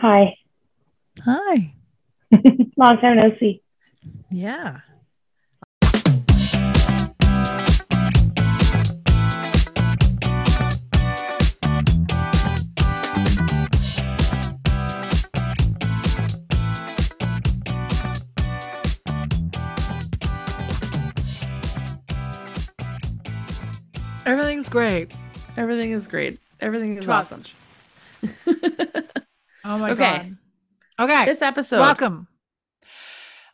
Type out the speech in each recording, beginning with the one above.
Hi. Hi. Long time no see. Yeah. Everything's great. Everything is great. Everything is Trust. awesome. Oh my Okay. god. Okay. this episode. welcome.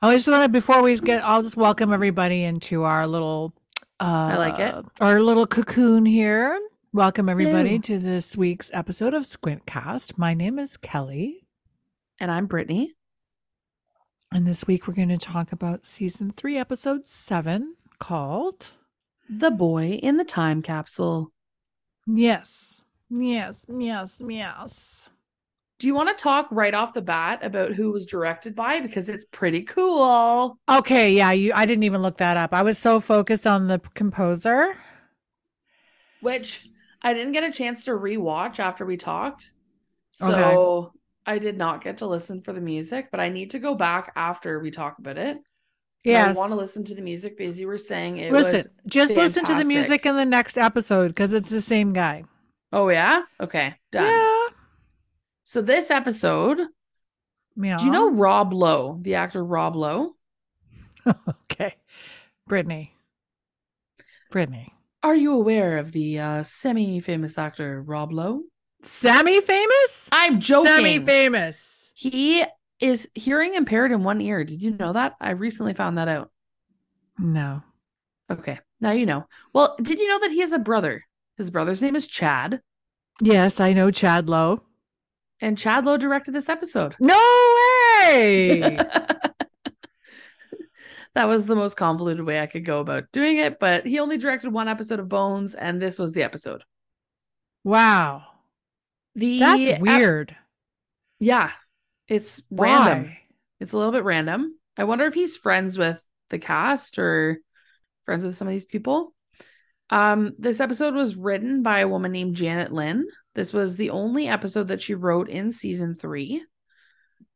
I just want to before we get I'll just welcome everybody into our little uh I like it. Our little cocoon here. Welcome everybody Hello. to this week's episode of Squintcast. My name is Kelly. And I'm Brittany. And this week we're going to talk about season three, episode seven, called The boy in the time capsule. Yes. Yes, yes, yes. Do you want to talk right off the bat about who was directed by? Because it's pretty cool. Okay, yeah, you I didn't even look that up. I was so focused on the composer. Which I didn't get a chance to rewatch after we talked. So Okay. I did not get to listen for the music, but I need to go back after we talk about it. Yes. I want to listen to the music because you were saying it listen, was. just listen to the music in the next episode because it's the same guy. Oh, yeah? Okay. Done. Yeah. So this episode, Yeah. do you know Rob Lowe, the actor Rob Lowe? okay. Brittany. Brittany. Are you aware of the uh, semi-famous actor Rob Lowe? Semi famous? I'm joking. Semi famous. he is hearing impaired in one ear. Did you know that? I recently found that out. No. Okay, now you know. Well, did you know that he has a brother? His brother's name is Chad, Yes, I know Chad Lowe. And Chad Lowe directed this episode. No way. that was the most convoluted way I could go about doing it, but he only directed one episode of Bones, and this was the episode. wow. The That's ep- weird. yeah, it's random. It's a little bit random. I wonder if he's friends with the cast or friends with some of these people. Um, this episode was written by a woman named Janet Lynn. This was the only episode that she wrote in season three.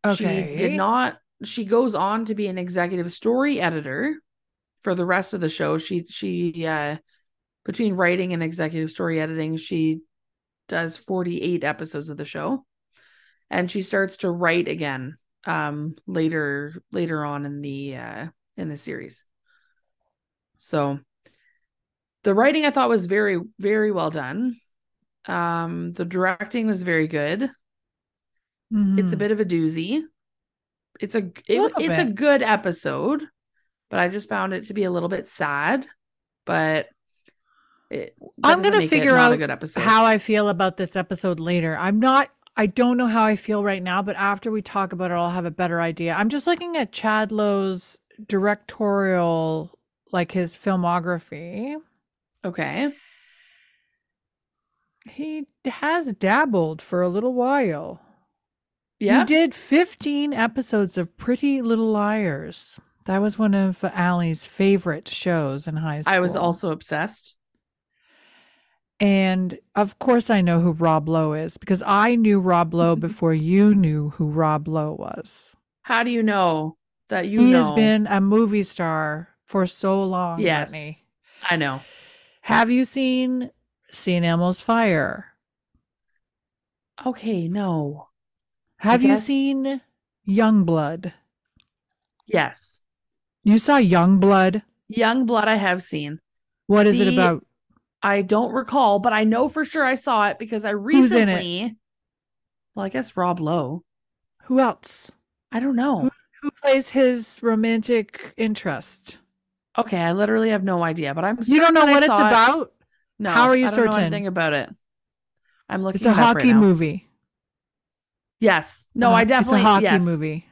Okay. She did not, she goes on to be an executive story editor for the rest of the show. She, she, uh, between writing and executive story editing, she does 48 episodes of the show. And she starts to write again um later later on in the uh in the series. So the writing I thought was very very well done. Um the directing was very good. It's a Mhm. bit of a doozy. It's a it, Little it's a good episode, but I just found it to be a little bit sad, but it, I'm gonna figure not a out good episode. how I feel about this episode later. I'm not I don't know how I feel right now, but after we talk about it, I'll have a better idea. I'm just looking at Chad Lowe's directorial, like his filmography. Okay. He has dabbled for a little while. Yeah. He did 15 episodes of Pretty Little Liars. That was one of Allie's favorite shows in high school. I was also obsessed. And of course, I know who Rob Lowe is because I knew Rob Lowe before you knew who Rob Lowe was. How do you know that you he know? has been a movie star for so long. Yes. Brittany. I know. Have you seen St. Elmo's Fire? Okay, no. Have you seen Young Blood? Yes. You saw Young Blood? Young Blood I have seen. What is it about? I don't recall, but I know for sure I saw it because I Who's in it? recently Well, I guess Rob Lowe. Who else? I don't know. Who plays his romantic interest? Okay, I literally have no idea, but I'm You don't know what it's it. about? No. How are you I don't know certain? anything about it. I'm looking It's a it up right hockey movie. Yes. No, Uh, I definitely It's a hockey yes. movie.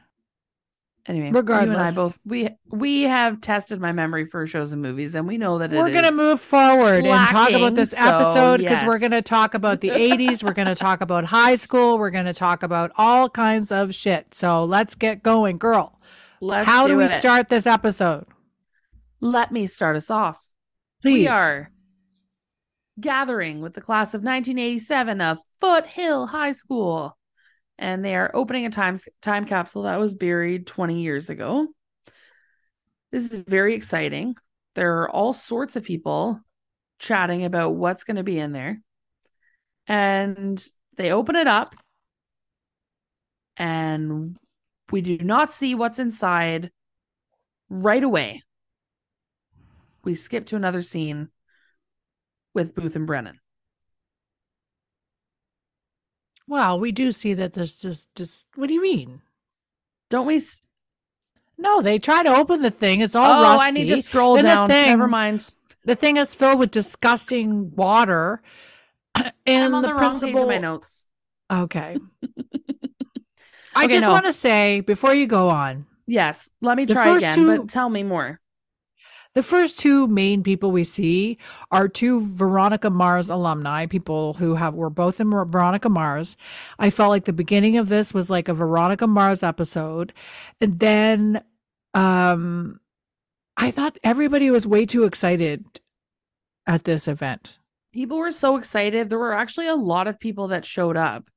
Anyway, you and I both we we have tested my memory for shows and movies, and we know that We're going to move forward and talk about this episode because we're going to talk about the 80s. We're going to talk about high school. We're going to talk about all kinds of shit. So let's get going, girl. Let's How do, we it. start this episode? Let me start us off. Please. We are gathering with the class of 1987 of Foothill High School. and they are opening a time time capsule that was buried 20 years ago. This is very exciting. There are all sorts of people chatting about what's going to be in there. And they open it up and we do not see what's inside right away. We skip to another scene with Booth and Brennan. Well, we do see that there's just just what do you mean? Don't we? s- No, they try to open the thing. It's all oh, rusty. I need to scroll down. Never mind. The thing is filled with disgusting water. And I'm on the, the, wrong page of my notes. Okay. I Okay, just no. want to say before you go on, Yes, let me try again, two- but tell me more. The first two main people we see are two Veronica Mars alumni, people who have were both in Veronica Mars. I felt like the beginning of this was like a Veronica Mars episode, and then um I thought everybody was way too excited at this event. People were so excited. There were actually a lot of people that showed up.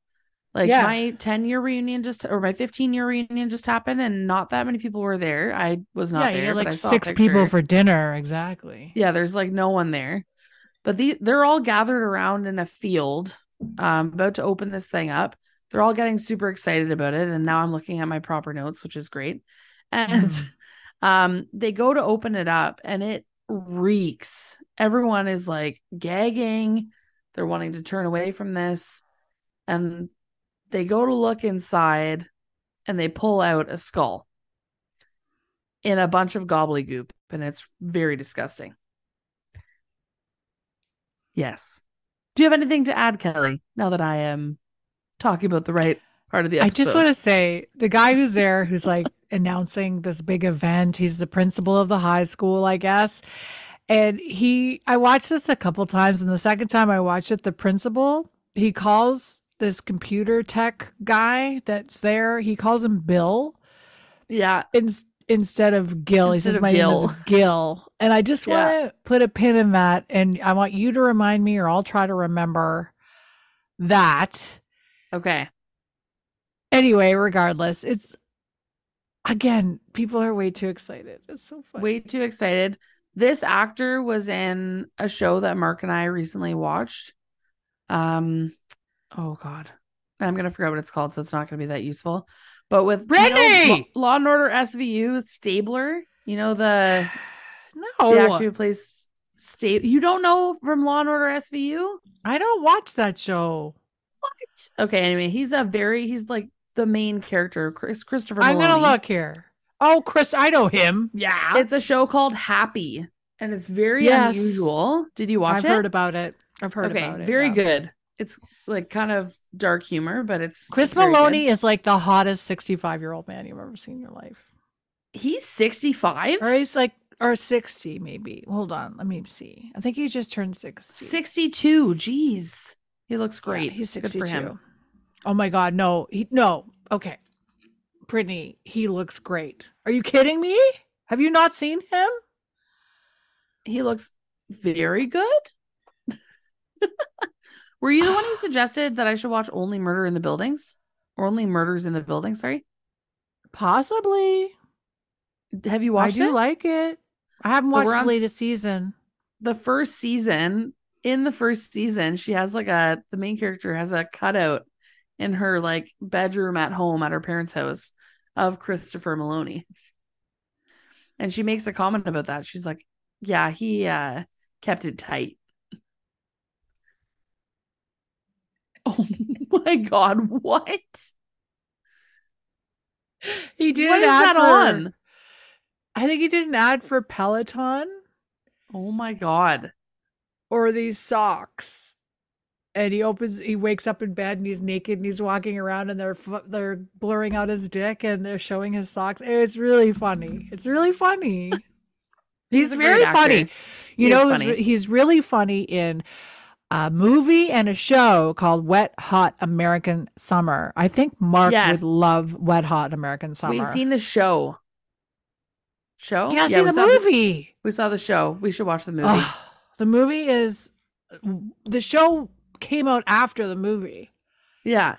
Like Yeah. my 10 year reunion just or my 15 year reunion just happened and not that many people were there. I was not yeah, there. you get but like I saw six people for dinner, exactly. Yeah, there's like no one there. But the they're all gathered around in a field, um, about to open this thing up. They're all getting super excited about it. And now I'm looking at my proper notes, which is great. And Mhm. um, they go to open it up and it reeks. Everyone is like gagging. They're wanting to turn away from this. And they go to look inside and they pull out a skull in a bunch of gobbledygook. And it's very disgusting. Yes. Do you have anything to add, Kelly, now that I am talking about the right part of the episode? I just want to say the guy who's there, who's like announcing this big event, he's the principal of the high school, I guess. And he, I watched this a couple times, and the second time I watched it, the principal, he calls this computer tech guy that's there, he calls him Bill Yeah. in, instead of Gil. he says, My Gil." name is Gil. And I just want to put a pin in that. And I want you to remind me, or I'll try to remember that Okay. anyway, regardless, it's again, people are way too excited. It's so funny. Way too excited. This actor was in a show that Mark and I recently watched. Um, oh God, I'm gonna forget what it's called, so it's not gonna be that useful. But with you know, Law, and Order SVU Stabler, you know the no, the actor who plays Stab. You don't know from Law and Order SVU? I don't watch that show. What? Okay, anyway, he's a very he's like the main character, Chris Christopher. I'm gonna look here. Oh, Chris, I know him. Yeah, It's a show called Happy, and it's very Yes. unusual. Did you watch I've it? heard about it. I've heard okay, about it. very yeah. good. It's like kind of dark humor, but it's Chris Meloni good. is like the hottest 65 year old man you've ever seen in your life, He's 65, or he's like, or 60 maybe. Hold on, let me see. I think he just turned 60. 62. Jeez, he looks Yeah, great. he's Good 62. for him. Oh my God. No, he, no. Okay. Brittany, he looks great. Are you kidding me? Have you not seen him? He looks very good. Were you the one who suggested that I should watch Only Murder in the Buildings? Or Only Murders in the Building? Sorry. Possibly. Have you watched it? I do it? like it. I haven't So watched the latest season. the first season in the first season she has like a the main character has a cutout in her like bedroom at home at her parents house of christopher meloni and she makes a comment about that she's like yeah he uh kept it tight oh my god what He did what an is ad that for- on I think he did an ad for Peloton oh my god or these socks. And he opens, he wakes up in bed and he's naked and he's walking around and they're they're blurring out his dick and they're showing his socks. It's really funny. It's really funny. He's, great very funny. You is know, funny. he's really funny in a movie and a show called Wet Hot American Summer. I think Mark Yes. would love Wet Hot American Summer. we've seen the show show yeah, yeah the movie. we saw the show we should watch the movie Ugh, the movie is the show came out after the movie. Yeah.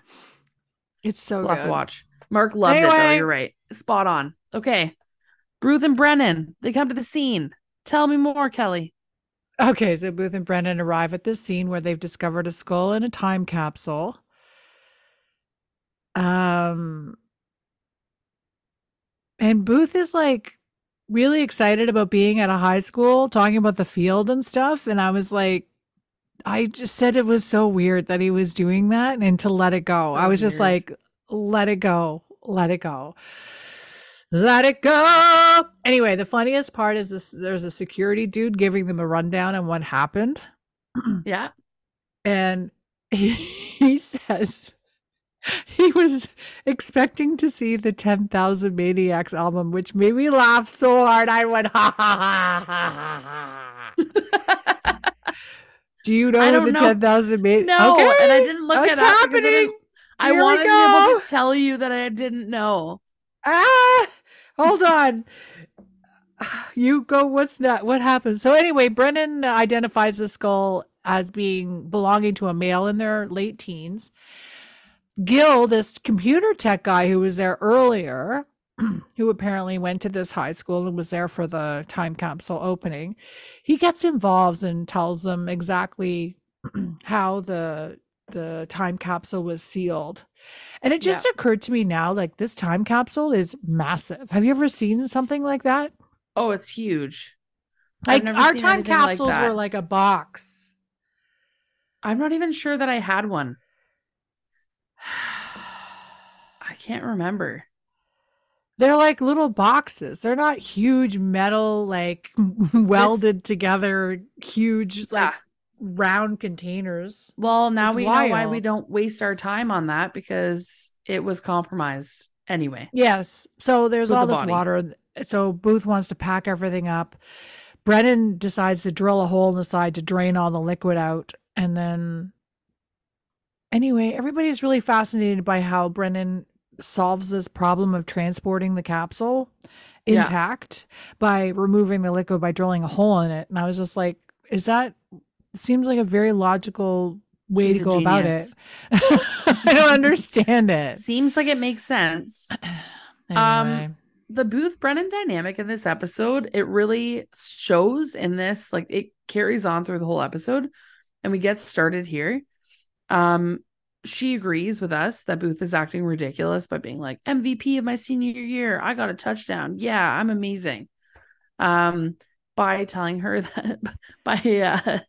It's so We'll have to good. watch. Mark loved it though. You're right. Spot on. Okay. Booth and Brennan, they come to the scene. Tell me more, Kelly. Okay, so Booth and Brennan arrive at this scene where they've discovered a skull in a time capsule. Um, and Booth is like really excited about being at a high school, talking about the field and stuff. And I was like, I just said it was so weird that he was doing that and to let it go. So I was just like, let it go, let it go. Let it go. Anyway, the funniest part is this there's a security dude giving them a rundown on what happened. Yeah. And he, he says he was expecting to see the 10,000 Maniacs album, which made me laugh so hard. I went, ha ha ha ha ha. Do you know I don't the know. 10,000 Maniacs? no, and I didn't look What's it up because I, happening? didn't- I Here we wanted to be able to tell you that I didn't know. Ah, hold on. You go. What's not? What happens? So anyway, Brennan identifies the skull as being belonging to a male in their late teens. Gil, this computer tech guy who was there earlier, who apparently went to this high school and was there for the time capsule opening, he gets involved and tells them exactly how the the time capsule was sealed. And it just occurred to me now like this time capsule is massive. Have you ever seen something like that? Oh, it's huge. Like our time anything like capsules were like a box. I'm not even sure that I had one. I can't remember. They're like little boxes. They're not huge metal, like welded together, huge, Yeah. like round containers. Well, now It's we know why we don't waste our time on that because it was compromised anyway. Yes. So there's all the this body. water. So Booth wants to pack everything up. Brennan decides to drill a hole in the side to drain all the liquid out. And then, anyway, everybody's really fascinated by how Brennan solves this problem of transporting the capsule Yeah. intact by removing the liquid by drilling a hole in it. And I was just like, is that seems like a very logical way She's to go about it? I don't understand it. Seems like it makes sense. Anyway. Um, The Booth Brennan dynamic in this episode, it really shows in this, like it carries on through the whole episode, and we get started here. Um, she agrees with us that Booth is acting ridiculous by being like MVP of my senior year. I got a touchdown. Yeah, I'm amazing. Um, by telling her that by uh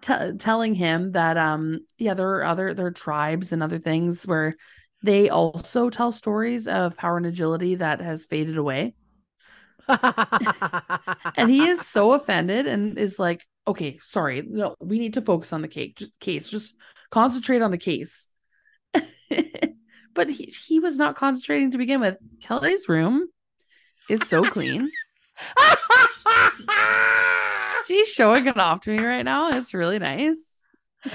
t- telling him that um yeah there are other there are tribes and other things where they also tell stories of power and agility that has faded away. And he is so offended and is like okay sorry. No we need to focus on the cake case. Just concentrate on the case. But he, he was not concentrating to begin with. Kelly's room is so clean she's showing it off to me right now it's really nice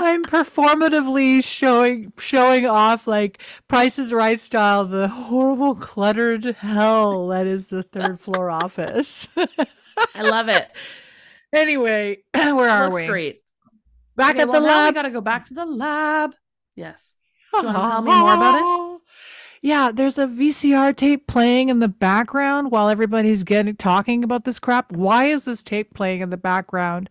I'm performatively showing showing off like Price is Right style the horrible cluttered hell that is the third floor office. i love it anyway, where are we? great Back Okay, at well, the now we lab. gotta go back to the lab yes Do you wanna tell me more about it? Yeah, there's a VCR tape playing in the background while everybody's getting talking about this crap. Why is this tape playing in the background?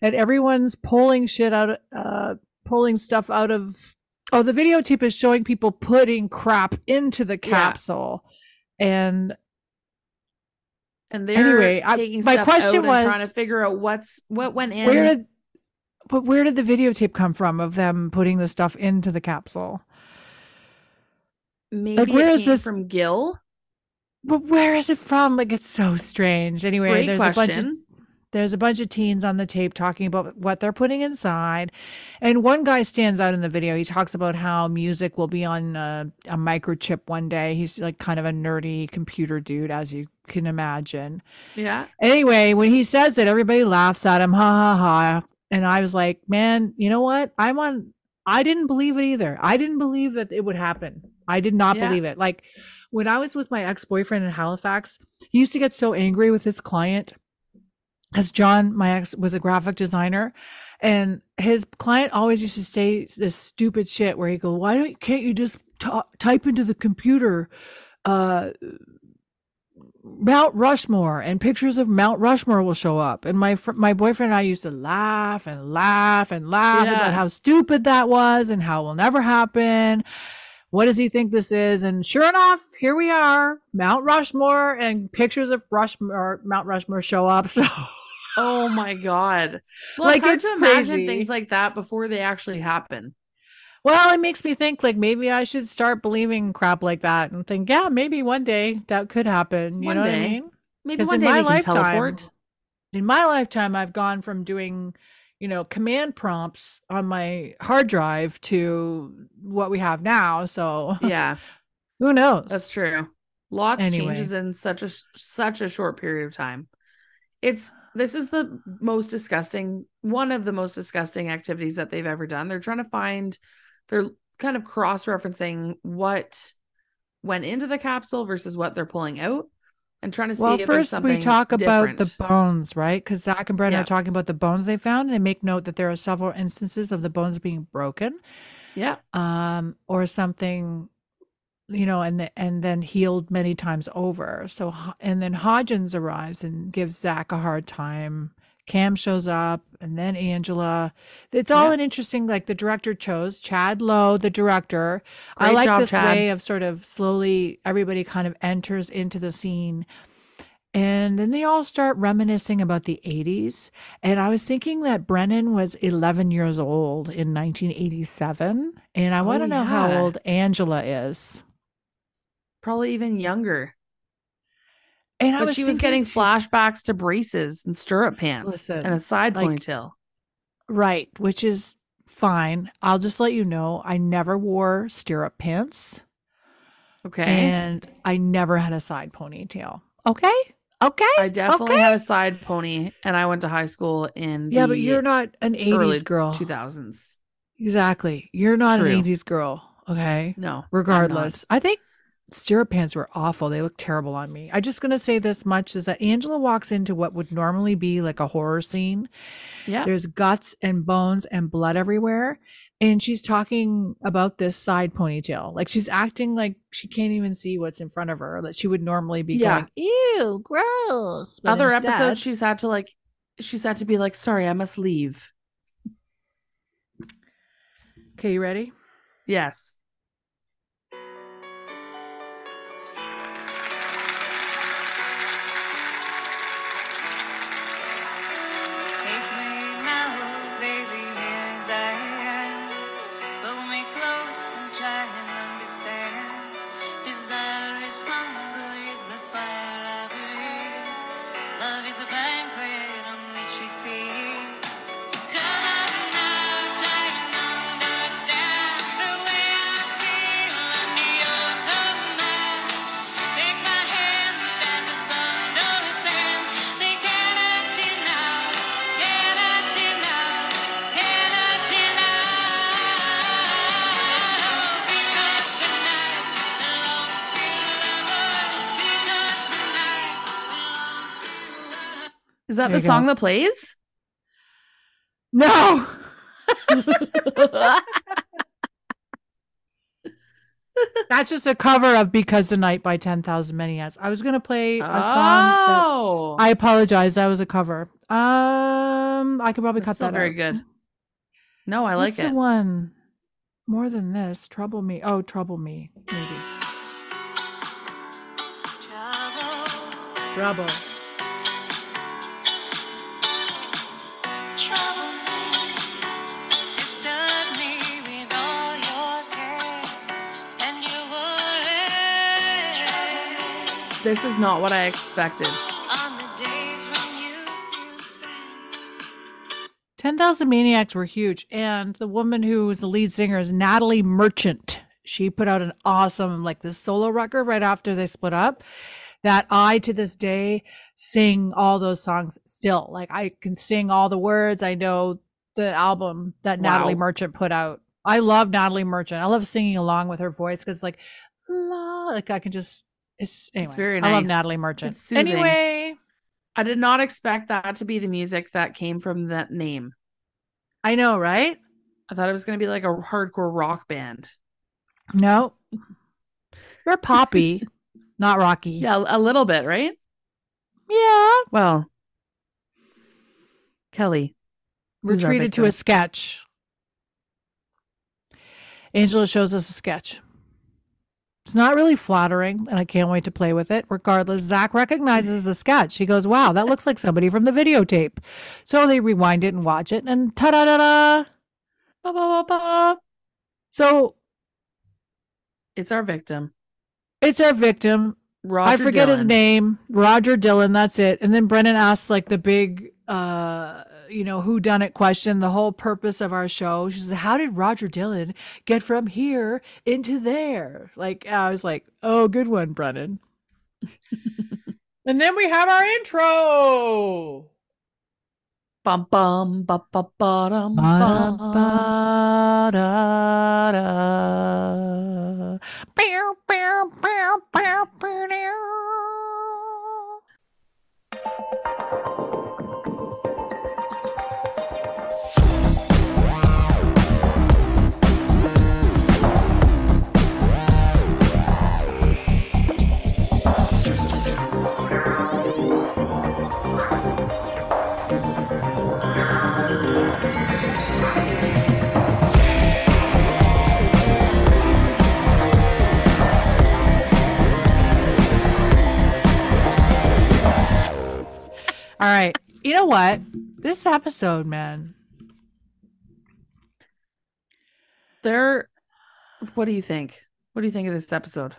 And everyone's pulling shit out of, uh pulling stuff out of Oh, the videotape is showing people putting crap into the Yeah. capsule. And and they're Anyway, I- taking my question and trying to figure out what's what went in where did but where did the videotape come from of them putting the stuff into the capsule? Maybe where it is this- from gil? But where is it from? Like it's so strange. Anyway, great there's a bunch of there's a bunch of teens on the tape talking about what they're putting inside. And one guy stands out in the video. He talks about how music will be on a, a microchip one day. He's like kind of a nerdy computer dude as you can imagine. Yeah. Anyway when he says it everybody laughs at him. Ha ha ha. And i was like man you know what? I'm on i didn't believe it either. I didn't believe that it would happen i did not Yeah. believe it like when i was with my ex-boyfriend in halifax he used to get so angry with his client because John, my ex, was a graphic designer, and his client always used to say this stupid shit where he go, "Why don't can't you just t- type into the computer, uh, Mount Rushmore, and pictures of Mount Rushmore will show up?" And my fr- my boyfriend and I used to laugh and laugh and laugh Yeah. about how stupid that was and how it will never happen. What does he think this is? And sure enough, here we are, Mount Rushmore, and pictures of Rushmore, Mount Rushmore show up. So. Oh my god. Well, Like, it's hard it's to imagine crazy. things like that before they actually happen. Well, it makes me think like maybe I should start believing crap like that and think, yeah, maybe one day that could happen. You One know what I mean? Maybe one in day my they can teleport. In my lifetime, I've gone from doing, you know, command prompts on my hard drive to what we have now. So Yeah, who knows? that's true. Lots Anyway. changes in such a such a short period of time. It's this is the most disgusting one of the most disgusting activities that they've ever done. They're trying to find they're kind of cross-referencing what went into the capsule versus what they're pulling out and trying to see Well, if there's first we talk about the bones, right? Because Zach and Brennan Yeah. are talking about the bones they found. They make note that there are several instances of the bones being broken. yeah um, or something, you know, and the, and then healed many times over. So and then Hodgins arrives and gives Zach a hard time. Cam shows up, and then Angela. It's all Yeah. an interesting. Like the director chose Chad Lowe, the director. Great I like job, this Chad. way of sort of slowly everybody kind of enters into the scene. And then they all start reminiscing about the 80s. And I was thinking that Brennan was 11 years old in 1987. And I want Oh, to know how old Angela is. probably even younger And I but was she was thinking getting flashbacks to braces and stirrup pants Listen, and a side like- ponytail Right, which is fine. I'll just let you know I never wore stirrup pants okay and I never had a side ponytail. Okay? Okay? I definitely okay. had a side pony, and I went to high school in Yeah, but you're not an 80s early girl. 2000s. Exactly. You're not True. an 80s girl. Okay. No, regardless i think stirrup pants were awful. They look terrible on me. I'm just going to say this much is that angela walks into what would normally be like a horror scene. Yeah, there's guts and bones and blood everywhere and she's talking about this side ponytail. Like she's acting like she can't even see what's in front of her that she would normally be Yeah. going ew gross. But other instead- episodes she's had to like, she's had to be like, "Sorry, I must leave." okay you ready? Yes. Is that There the song go. that plays? no that's just a cover of because the night by 10000 maniacs i was going to play a song oh, I apologize. That was a cover. Um, I could probably That's cut still that very out. good. No, I What's like the it. one more than this? Trouble me. Oh, trouble me. Maybe. Trouble, Trouble. trouble This is not what I expected. On the days when you feel spent. 10,000 Maniacs were huge. And the woman who was the lead singer is Natalie Merchant. She put out an awesome, like this solo record right after they split up that I, to this day, sing all those songs still. Like I can sing all the words. I know the album that Natalie Merchant put out. I love Natalie Merchant. I love singing along with her voice because, like, la, like I can just, it's, anyway, very nice. I love. Natalie Merchant. It's. Anyway, I did not expect that to be the music that came from that name. I know, right? I thought it was going to be like a hardcore rock band. No. You're poppy, not rocky. Yeah, a little bit, right? Yeah. Well, Kelly, We're treated to a sketch. Angela shows us a sketch. It's not really flattering, and I can't wait to play with it. Regardless, Zach recognizes the sketch. He goes, Wow, that looks like somebody from the videotape. So they rewind it and watch it, and ta da da da. Ba, ba, ba, ba. So It's our victim. it's our victim. Roger I forget his Dillon. name. Roger Dillon, that's it. And then Brennan asks like the big uh you know, who done it question, the whole purpose of our show. She says, How did Roger Dillon get from here into there? Like I was like, Oh, good one, Brennan. and then we have our intro. Bum bum ba ba ba dum Ba-da, bum. ba-da-da. Bow, bow, bow, bow, bow, dow. All right. You know what? This episode, man. There. What do you think? What do you think of this episode?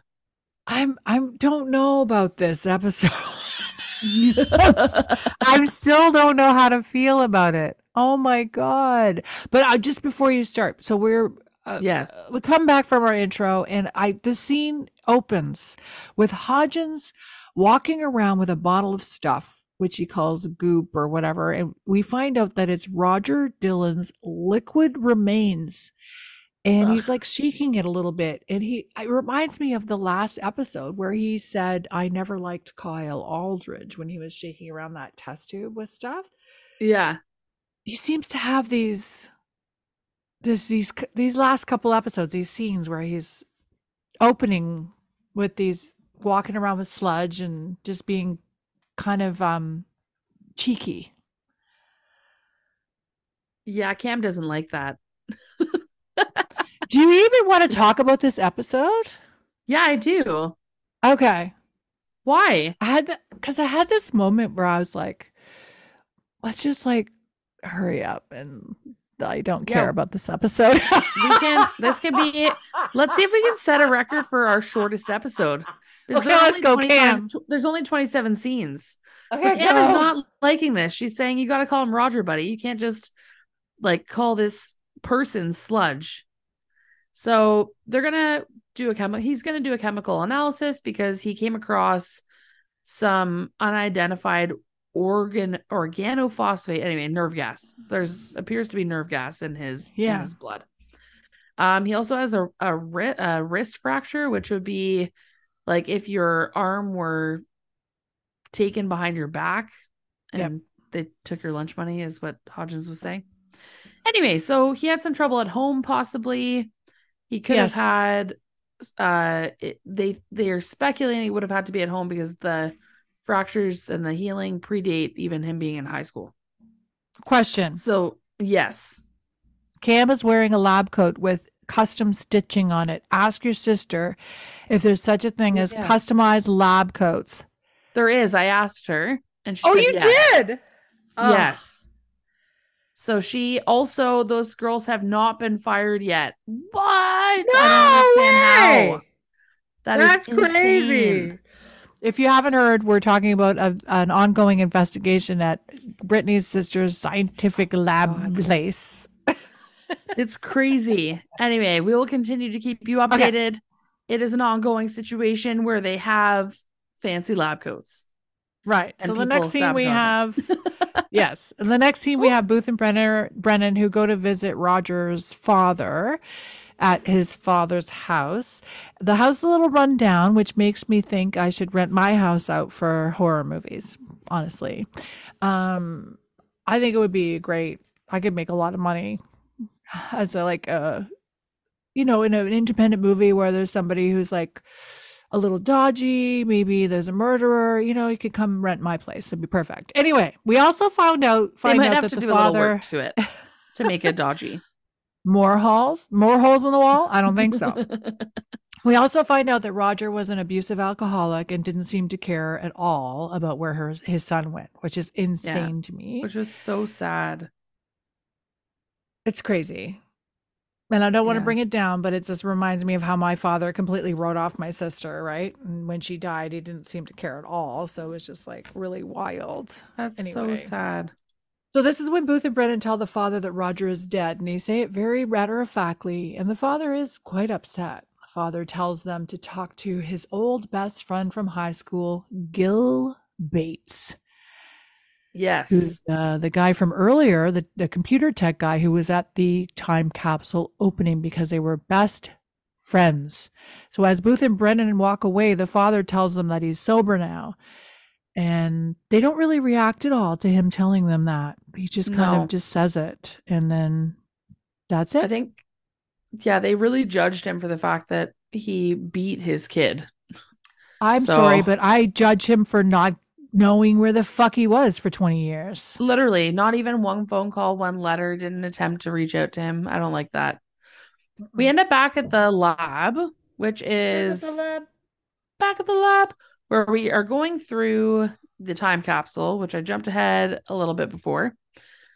I'm I'm don't know about this episode. I still don't know how to feel about it. Oh my god. But uh, just before you start, so we're uh, yes. we come back from our intro and I the scene opens with Hodgins walking around with a bottle of stuff which he calls goop or whatever and we find out that it's Roger Dillon's liquid remains and he's like shaking it a little bit and he it reminds me of the last episode where he said I never liked Kyle Aldridge when he was shaking around that test tube with stuff Yeah. he seems to have these this these these last couple episodes these scenes where he's opening with these walking around with sludge and just being kind of um cheeky Yeah. Cam doesn't like that. do you even want to talk about this episode Yeah, I do. okay Why? i had because i had this moment where i was like let's just like hurry up and i don't care Yeah. about this episode We can. This can be. Let's see if we can set a record for our shortest episode. Because Okay, there's let's go, Cam. There's only 27 scenes. So Okay, Cam is not liking this. She's saying you got to call him Roger, buddy. You can't just like call this person sludge. So they're gonna do a chemical. He's gonna do a chemical analysis because he came across some unidentified organ organophosphate. Anyway, nerve gas. There's appears to be nerve gas in his in Yeah. his blood. Um, he also has a a, ri- a wrist fracture, which would be like if your arm were taken behind your back and Yep. they took your lunch money, is what Hodgins was saying. Anyway, so he had some trouble at home, possibly. He could Yes. have had uh it, they they are speculating he would have had to be at home because the fractures and the healing predate even him being in high school. question So yes. Cam is wearing a lab coat with custom stitching on it. Ask your sister if there's such a thing oh, as Yes. customized lab coats. There is. I asked her and she Oh, said you yes. did? Oh. Yes. So she also those girls have not been fired yet. What? Understand how. That is That's crazy. If you haven't heard, we're talking about a, an ongoing investigation at Brittany's sister's scientific oh, lab God. place. It's crazy. Anyway, we will continue to keep you Okay. updated. It is an ongoing situation where they have fancy lab coats. Right. And so the next scene we have, yes, in the next scene we have Booth and Brenner, Brennan who go to visit Roger's father, at his father's house. The house is a little run down, which makes me think I should rent my house out for horror movies, honestly. Um, I think it would be great. I could make a lot of money as a like a you know, in an independent movie where there's somebody who's like a little dodgy, maybe there's a murderer, you know, you could come rent my place. It'd be perfect. Anyway, we also found out They might out have that to the do a little father work to it to make it dodgy. more holes, more holes in the wall. I don't think so. we also find out that Roger was an abusive alcoholic and didn't seem to care at all about where her his son went, which is insane to me. Which was so sad. It's crazy. And I don't want to bring it down, but it just reminds me of how my father completely wrote off my sister, right? And when she died, he didn't seem to care at all. So it was just like really wild. That's Anyway. so sad. So this is when Booth and Brennan tell the father that Roger is dead, and they say it very matter of factly, and the father is quite upset. The father tells them to talk to his old best friend from high school, Gil Bates. Yes. uh, the guy from earlier, the, the computer tech guy who was at the time capsule opening because they were best friends. So as Booth and Brennan walk away, the father tells them that he's sober now. And they don't really react at all to him telling them that. He just kind No. of just says it. And then that's it. I think, yeah, they really judged him for the fact that he beat his kid. I'm sorry, but I judge him for not knowing where the fuck he was for 20 years. Literally, not even one phone call, one letter, didn't attempt to reach out to him. I don't like that. We end up back at the lab, which is back at the lab where we are going through the time capsule, which I jumped ahead a little bit before.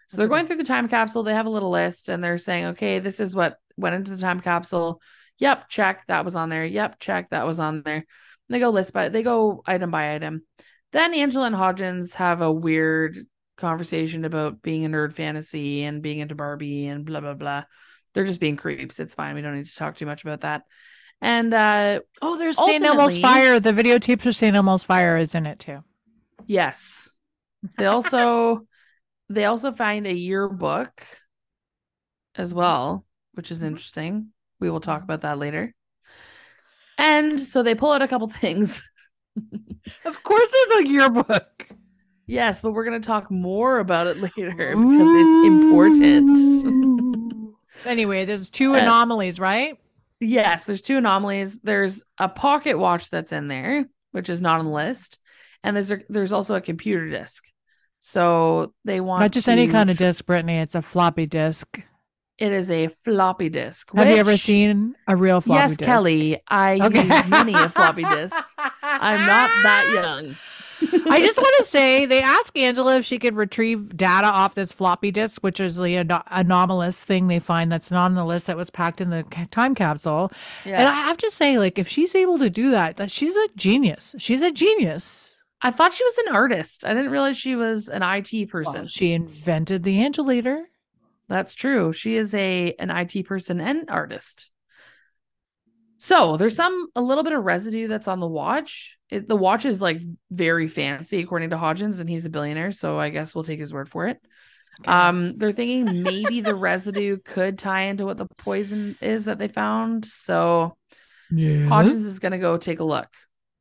So they're going through the time capsule. They have a little list and they're saying, okay, this is what went into the time capsule. Yep, check. That was on there. Yep, check. That was on there. And they go list by, they go item by item. Then Angela and Hodgins have a weird conversation about being a nerd fantasy and being into Barbie and blah, blah, blah. They're just being creeps. It's fine. We don't need to talk too much about that. And uh Oh, there's St. Elmo's Fire. The videotape for St. Elmo's Fire is in it too. Yes. They also they also find a yearbook as well, which is Mhm. interesting. We will talk about that later. And so they pull out a couple things. Of course, there's a yearbook. Yes, but we're going to talk more about it later because it's important. Anyway, there's two Uh, anomalies, right? yes, there's two anomalies. There's a pocket watch that's in there, which is not on the list, and there's a, there's also a computer disk. So they want Not just any to kind of disc, Brittany. It's a floppy disk. It is a floppy disk. Have you ever seen a real floppy yes, disk? Kelly. I Okay. use many a floppy disk. I'm not that young. I just want to say they asked Angela if she could retrieve data off this floppy disk, which is the ano- anomalous thing they find that's not on the list that was packed in the ca- time capsule. And I have to say, like, if she's able to do that, that she's a genius. She's a genius. I thought she was an artist. I didn't realize she was an IT person. Well, she invented the Angelator. That's true. She is a an IT person and artist. So there's some a little bit of residue that's on the watch. It, the watch is like very fancy according to Hodgins, and he's a billionaire, so I guess we'll take his word for it. Um, they're thinking maybe the residue could tie into what the poison is that they found. So yeah. Hodgins is gonna go take a look.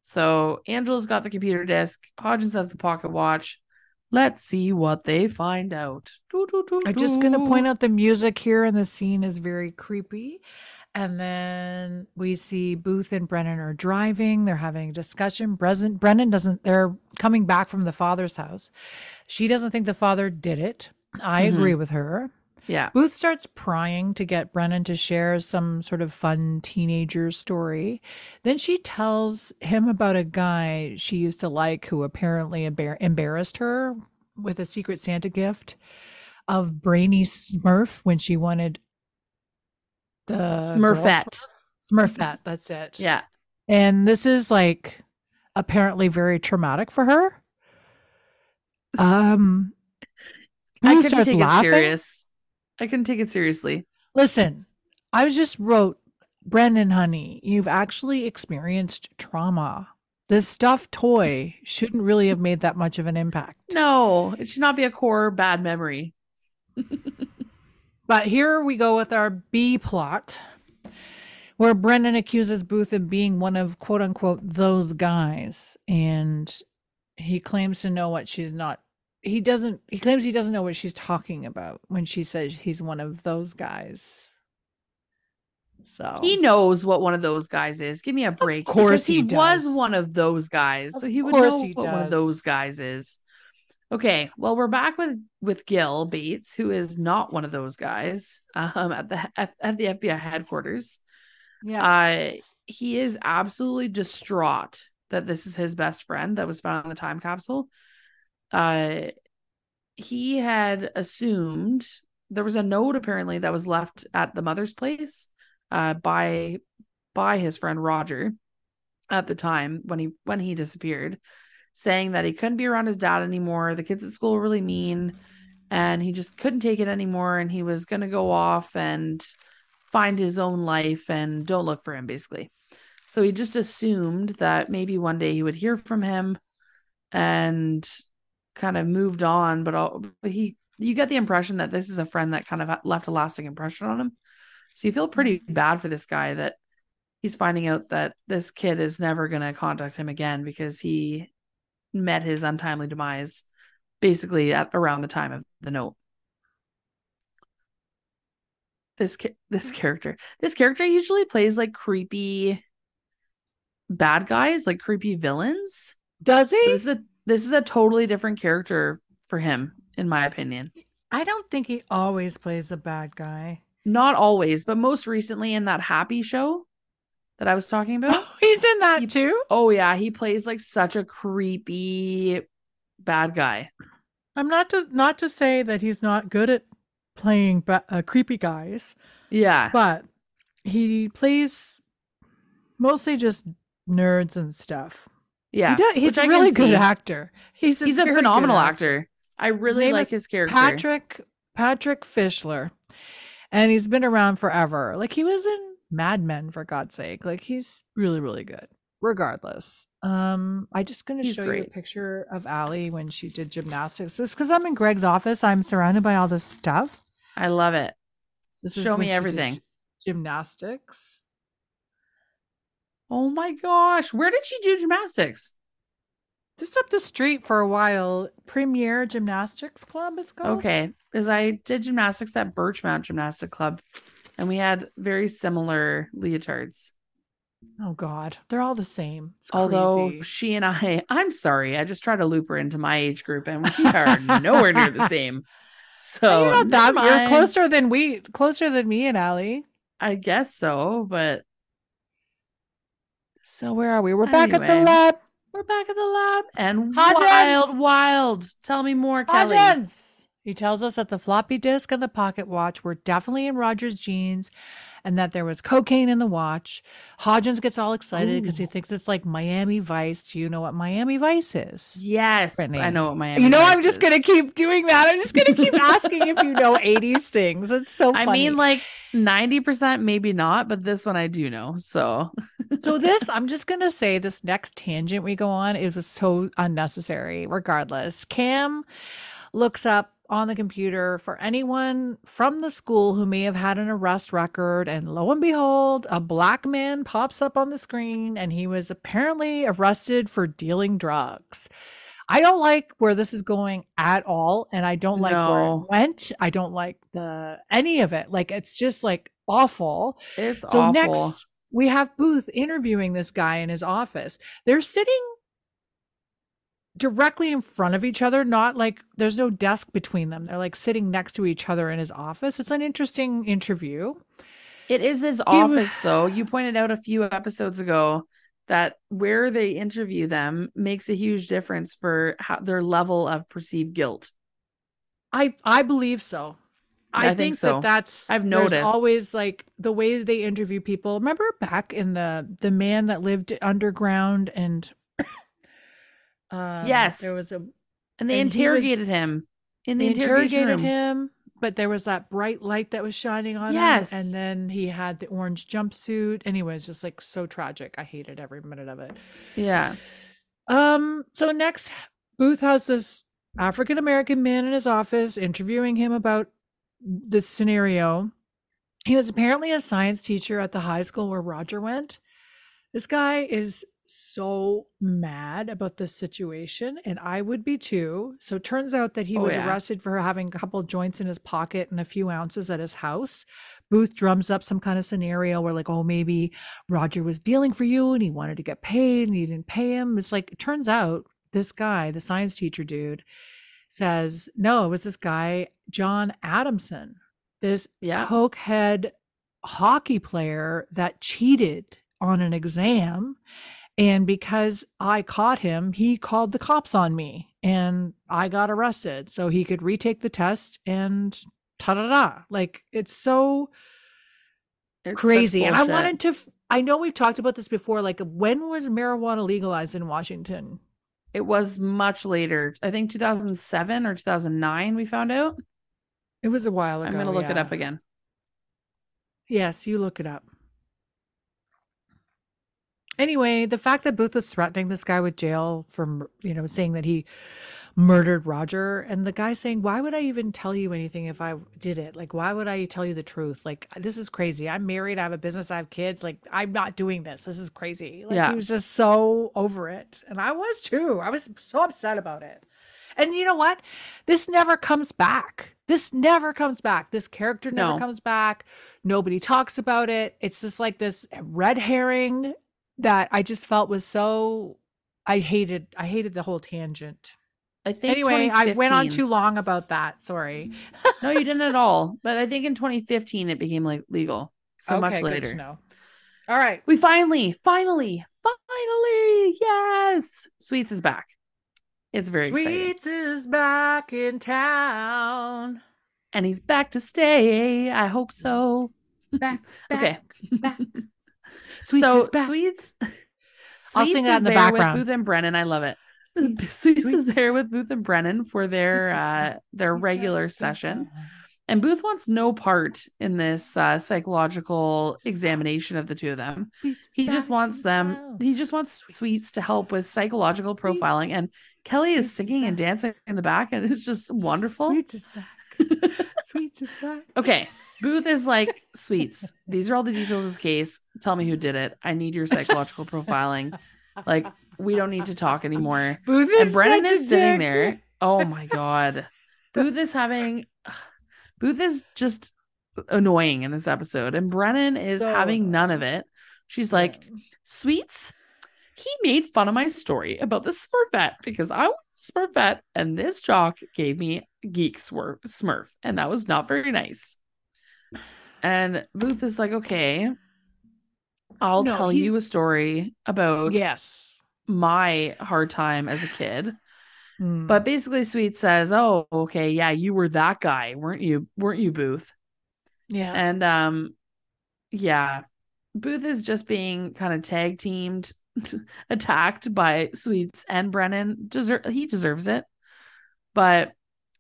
So Angela's got the computer disk. Hodgins has the pocket watch. Let's see what they find out. Doo, doo, doo, I'm just going to point out the music here in the scene is very creepy. And then we see Booth and Brennan are driving. They're having a discussion. Brennan, Brennan doesn't, they're coming back from the father's house. She doesn't think the father did it. I Mhm. agree with her. Yeah. Booth starts prying to get Brennan to share some sort of fun teenager story. Then she tells him about a guy she used to like who apparently embar- embarrassed her with a secret Santa gift of Brainy Smurf when she wanted the Smurfette. Smurf- Smurfette, that's it. Yeah. And this is like apparently very traumatic for her. Um I couldn't take laughing. it serious. I couldn't take it seriously. Listen, I was just wrote, Brennan, honey, you've actually experienced trauma. This stuffed toy shouldn't really have made that much of an impact. No, it should not be a core bad memory. But here we go with our B plot. where Brennan accuses Booth of being one of quote unquote those guys. And he claims to know what she's not. He doesn't, he claims he doesn't know what she's talking about when she says he's one of those guys. So He knows what one of those guys is. Give me a break. of course because he, he was one of those guys, so he would know he what one of those guys is. Okay, well, we're back with with Gil Bates, who is not one of those guys. Um, at the F- at the FBI headquarters, yeah. uh, he is absolutely distraught that this is his best friend that was found in the time capsule. Uh, he had assumed there was a note apparently that was left at the mother's place uh by by his friend Roger at the time when he when he disappeared saying that he couldn't be around his dad anymore the kids at school were really mean and he just couldn't take it anymore and he was to go off and find his own life and don't look for him basically. So he just assumed that maybe one day he would hear from him and kind of moved on but all, but he you get the impression that this is a friend that kind of left a lasting impression on him so you feel pretty mm-hmm. bad for this guy that he's finding out that this kid is never going to contact him again because he met his untimely demise basically at around the time of the note. This ca- this mm-hmm. character, this character usually plays like creepy bad guys, like creepy villains. Does he? So this is a this is a totally different character for him, in my opinion. I don't think he always plays a bad guy. Not always, but most recently in that Happy show that I was talking about. Oh, he's in that He- too. Oh yeah, he plays like such a creepy bad guy. I'm not to not to say that he's not good at playing ba- uh, creepy guys, Yeah. but he plays mostly just nerds and stuff. Yeah. he he's a really good see. actor. He's a, He's a phenomenal actor. I really like is his character. Patrick Patrick Fischler, and he's been around forever. Like he was in Mad Men for God's sake. Like he's really really good. Regardless, um, I just gonna He's show you a picture of Allie when she did gymnastics. This because I'm in Greg's office. I'm surrounded by all this stuff. I love it. This Show me everything. Gymnastics. Oh my gosh. Where did she do gymnastics? Just up the street for a while. Premier Gymnastics Club. It's called. Okay. Because I did gymnastics at Birchmount Gymnastic Club and we had very similar leotards. Oh God, they're all the same. It's Although crazy. she and I, I'm sorry, I just tried to loop her into my age group and we are nowhere near the same. So you're not that. You're closer than we. Closer than me and Allie. I guess so, but So where are we? We're back at the lab. we're back at the lab and Hodgins! wild, wild. Tell me more, Kelly. Hodgins! He tells us that the floppy disk and the pocket watch were definitely in Roger's jeans and that there was cocaine in the watch. Hodgins gets all excited because he thinks it's like Miami Vice. Do you know what Miami Vice is? Yes, Brittany. I know what Miami. you know, I'm Vice just gonna keep doing that. I'm just going to keep asking if you know 80s things. It's so I mean, like ninety percent, maybe not, but this one I do know. So so this i'm just gonna say this next tangent we go on it was so unnecessary regardless cam looks up on the computer for anyone from the school who may have had an arrest record and lo and behold a black man pops up on the screen and he was apparently arrested for dealing drugs I don't like where this is going at all, and I don't like where it went. I don't like the any of it. Like it's just like awful. it's So awful. next we have Booth interviewing this guy in his office. They're sitting directly in front of each other, not like there's no desk between them. They're like sitting next to each other in his office. It's an interesting interview. It is his He office, though. You pointed out a few episodes ago that where they interview them makes a huge difference for how, their level of perceived guilt. I I believe so. I, I think think, so. that that's I've noticed. always like the way they interview people. Remember back in the the man that lived underground and um, Yes. there was a And they And he was- interrogated him in the they interrogation interrogated room. him, but there was that bright light that was shining on Yes. him, and then he had the orange jumpsuit, was just like so tragic. I hated every minute of it. Yeah. Um. So next, Booth has this African American man in his office interviewing him about this scenario, He was apparently a science teacher at the high school where Roger went. This guy is so mad about this situation, and I would be too. So it turns out that he Oh, was yeah. arrested for having a couple joints in his pocket and a few ounces at his house. Booth drums up some kind of scenario where, like, oh, maybe Roger was dealing for you and he wanted to get paid and you didn't pay him. It's like, it turns out this guy, the science teacher dude, says, no, it was this guy, John Adamson, this Yeah. cokehead hockey player that cheated on an exam. And because I caught him, he called the cops on me and I got arrested so he could retake the test and ta da da. Like it's so It's crazy. And I wanted to, f- I know we've talked about this before. Like, when was marijuana legalized in Washington? It was much later. I think 2007 or 2009 we found out. It was a while ago. I'm going to look it up again. Yes, you look it up. Anyway, the fact that Booth was threatening this guy with jail from, you know, saying that he murdered Roger, and the guy saying, Why would I even tell you anything if I did it? Like, why would I tell you the truth? Like, this is crazy. I'm married, I have a business, I have kids. Like, I'm not doing this. This is crazy. Like, Yeah. he was just so over it. And I was too. I was so upset about it. And you know what? This never comes back. This never comes back. This character never No. comes back. Nobody talks about it. It's just like this red herring that I just felt was so I hated I hated the whole tangent. I think Anyway, I went on too long about that. Sorry. no, you didn't at all. But I think in 2015 it became like legal. So much Okay, to later. know. All right. We finally, finally, finally, yes, Sweets is back. It's very exciting, Sweets is back in town. and he's back to stay. I hope so. Back, Okay. back. Sweets so is back. Sweets, I'll Sweets sing that in the background. with Booth and Brennan. I love it. Sweets, is there with Booth and Brennan for their uh their regular session. And Booth wants no part in this uh, psychological examination of the two of them. He just wants them, he just wants Sweets to help with psychological profiling. And Kelly is singing and dancing in the back, and it's just wonderful. Sweets is back. Sweets is back. okay. Booth is like, Sweets, these are all the details of this case. Tell me who did it. I need your psychological profiling. Like, we don't need to talk anymore. Booth and Brennan is sitting dick. there. Oh my god. Booth is having Booth is just annoying in this episode. And Brennan is So having none of it. She's like, Sweets, he made fun of my story about the Smurfette because I Smurfette and this jock gave me geek swir- Smurf, and that was not very nice. And Booth is like, okay, I'll No, tell he's- you a story about Yes. My hard time as a kid. Mm. But basically, Sweet says, "Oh, okay, yeah, you were that guy, weren't you? Weren't you, Booth?" yeah. And um, yeah, Booth is just being kind of tag teamed, attacked by Sweets and Brennan. Deser- he deserves it, but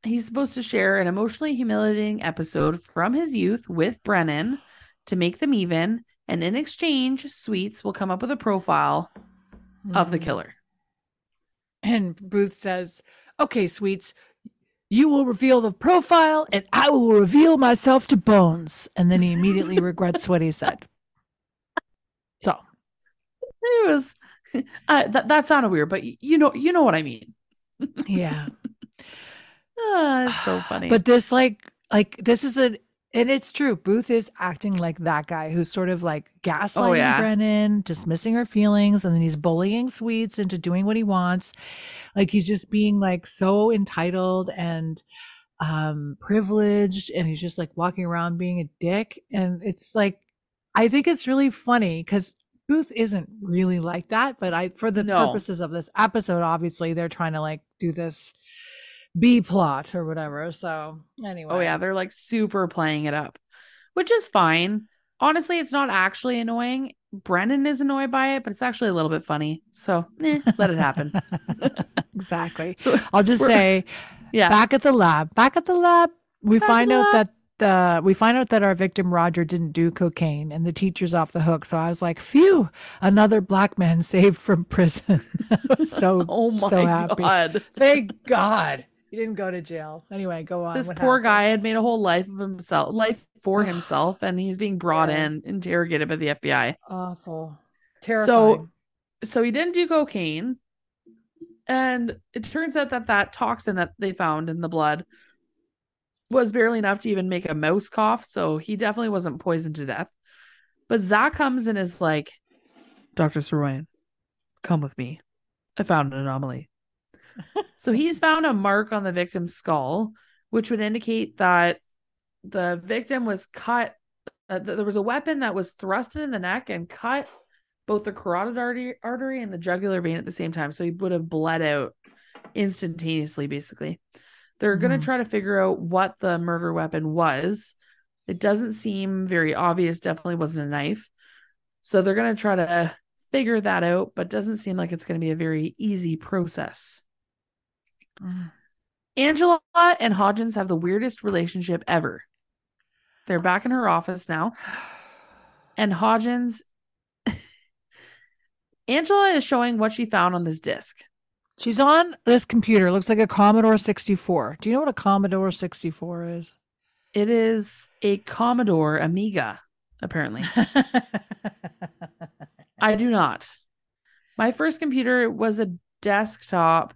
he's supposed to share an emotionally humiliating episode from his youth with Brennan to make them even. And in exchange, Sweets will come up with a profile of the Mm. killer. And Booth says, Okay, sweets, you will reveal the profile and I will reveal myself to Bones. And then he immediately regrets what he said. So, It was uh, that that sounded weird, but you know you know what I mean. yeah. Ah, it's so funny. But this, like, like, this is a, and it's true. Booth is acting like that guy who's sort of like gaslighting Oh, yeah. Brennan, dismissing her feelings, and then he's bullying Sweets into doing what he wants. Like he's just being like so entitled and um privileged, and he's just like walking around being a dick. And it's like, I think it's really funny because Booth isn't really like that, but I, for the No. purposes of this episode, obviously they're trying to like do this B plot or whatever. So anyway. oh yeah, they're like super playing it up, which is fine. Honestly, it's not actually annoying. Brennan is annoyed by it, but it's actually a little bit funny. So eh, let it happen. exactly. So I'll just say yeah, back at the lab, back at the lab, we Back find out lab. that the we find out that our victim Roger didn't do cocaine and the teacher's off the hook. So I was like, phew, another black man saved from prison. So oh my so happy. god. Thank God. He didn't go to jail. Anyway, go on. this poor guy had made a whole life of himself, life for himself, and he's being brought Yeah. in, interrogated by the FBI. awful, terrifying. So so he didn't do cocaine, and it turns out that that toxin that they found in the blood was barely enough to even make a mouse cough. So he definitely wasn't poisoned to death. But Zach comes and is like, Dr. Saroyan, come with me. I found an anomaly. so he's found a mark on the victim's skull, which would indicate that the victim was cut. Uh, th- there was a weapon that was thrusted in the neck and cut both the carotid artery, artery and the jugular vein at the same time. So he would have bled out instantaneously, basically. They're going Mhm. to try to figure out what the murder weapon was. It doesn't seem very obvious. Definitely wasn't a knife. So they're going to try to figure that out, but doesn't seem like it's going to be a very easy process. Mm. Angela and Hodgins have the weirdest relationship ever. They're back in her office now, and Hodgins. Angela is showing what she found on this disc. She's on this computer. Looks like a Commodore 64. Do you know what a Commodore 64 is? It is a Commodore Amiga, apparently. I do not. My first computer was a desktop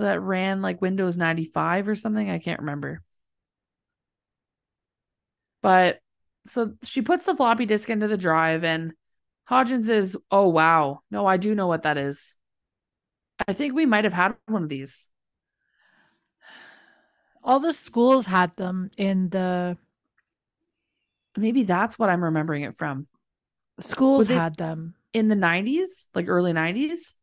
that ran like Windows 95 or something. I can't remember. But so she puts the floppy disk into the drive, and Hodgins is, oh, wow. No, I do know what that is. I think we might have had one of these. All the schools had them in the Maybe that's what I'm remembering it from. schools had them. In the 90s, like early 90s.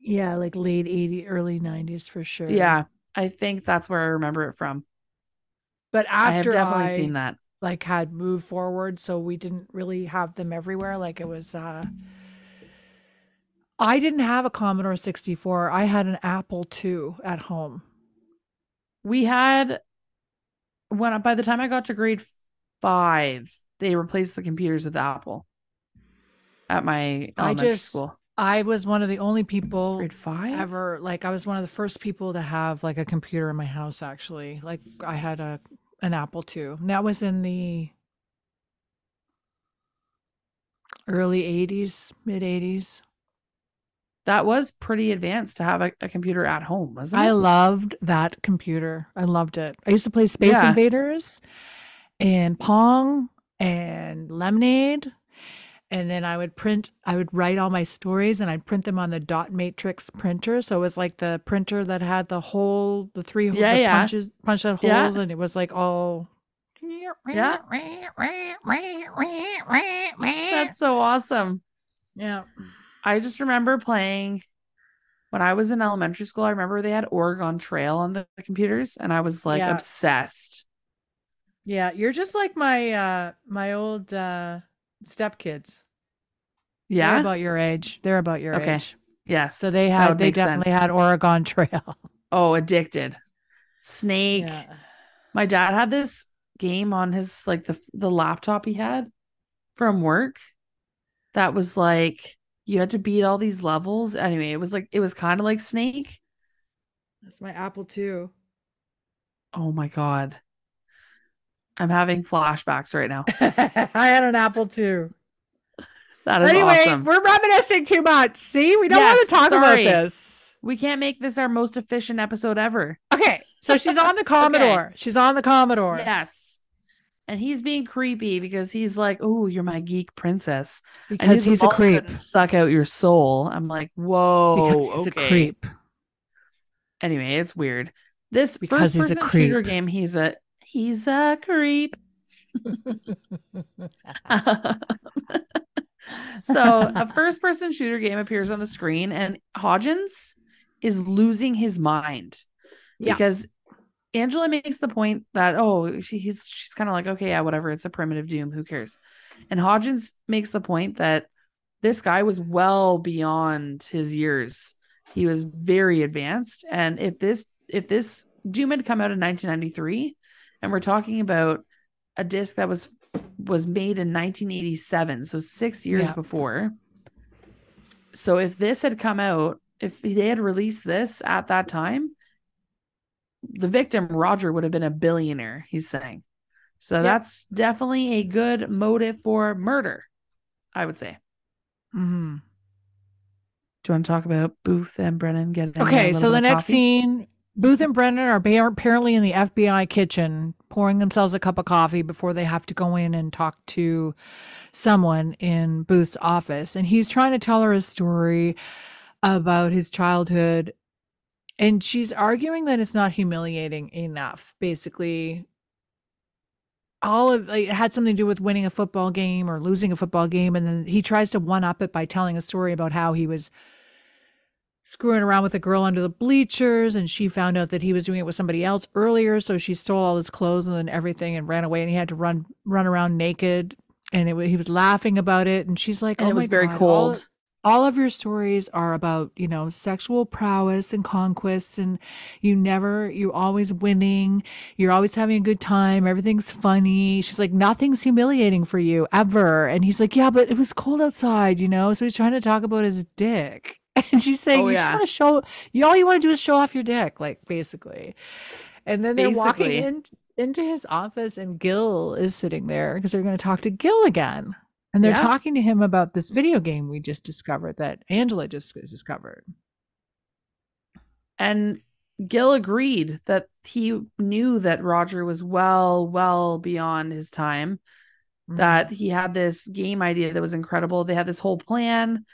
Yeah, like late 80s, early 90s for sure. Yeah, I think that's where I remember it from. But after I have definitely I, seen that. like had moved forward, so we didn't really have them everywhere. Like it was uh I didn't have a Commodore 64. I had an Apple II at home. We had when by the time I got to grade five, they replaced the computers with Apple at my elementary just- school. I was one of the only people Grade five? ever like I was one of the first people to have like a computer in my house actually. Like I had a an Apple II. And that was in the early 80s, mid 80s. That was pretty advanced to have a, a computer at home, wasn't it? I loved that computer. I loved it. I used to play Space Yeah. Invaders and Pong and Lemonade. And then I would print, I would write all my stories and I'd print them on the dot matrix printer. So it was like the printer that had the hole, the three Yeah, the yeah. punches, punched out Yeah. holes, and it was like all. Yeah. That's so awesome. yeah. I just remember playing when I was in elementary school. I remember they had Oregon Trail on the computers, and I was like Yeah. obsessed. Yeah. You're just like my, uh, my old, uh, stepkids. Yeah, They're about your age. They're about your age. Okay. age. yes. So they had they definitely sense. had Oregon Trail. Oh, addicted. Snake. Yeah. My dad had this game on his like the the laptop he had from work that was like you had to beat all these levels. Anyway, it was like it was kind of like Snake. That's my Apple too. Oh my god. I'm having flashbacks right now. I had an Apple too. That is anyway, awesome. we're reminiscing too much. See, we don't want to talk sorry. about this. We can't make this our most efficient episode ever. Okay, so she's on the Commodore. She's on the Commodore. Yes. And he's being creepy because he's like, "Oh, you're my geek princess." Because he's a creep. Suck out your soul. I'm like, whoa. Because he's okay. a creep. Anyway, it's weird. This Because first he's a person shooter game, he's a he's a creep. so a first person shooter game appears on the screen, and Hodgins is losing his mind Yeah. because Angela makes the point that oh she, he's she's kind of like okay yeah whatever it's a primitive doom who cares, and Hodgins makes the point that this guy was well beyond his years. He was very advanced, and if this if this Doom had come out in 1993, and we're talking about a disc that was was made in 1987, so six years Yeah. before. So if this had come out if they had released this at that time, the victim Roger would have been a billionaire. He's saying, so Yep. that's definitely a good motive for murder. I would say. mm-hmm. Do you want to talk about Booth and Brennan getting? Okay, little so the of next scene, Booth and Brennan are apparently in the FBI kitchen pouring themselves a cup of coffee before they have to go in and talk to someone in Booth's office. And he's trying to tell her a story about his childhood. And she's arguing that it's not humiliating enough. Basically, all of it had something to do with winning a football game or losing a football game. And then he tries to one up it by telling a story about how he was screwing around with a girl under the bleachers and she found out that he was doing it with somebody else earlier so she stole all his clothes and then everything and ran away and he had to run run around naked and it, he was laughing about it and she's like and oh it was very God, all- cold. all of your stories are about you know sexual prowess and conquests and you never you're always winning you're always having a good time everything's funny. She's like nothing's humiliating for you ever. And he's like yeah but it was cold outside you know so he's trying to talk about his dick and she's saying Oh, you yeah. just want to show you all you want to do is show off your dick like basically and then they're walking in into his office and Gil is sitting there because they're going to talk to Gil again. And they're Yeah. talking to him about this video game we just discovered that Angela just discovered. And Gil agreed that he knew that Roger was well, well beyond his time. Mm-hmm. That he had this game idea that was incredible. They had this whole plan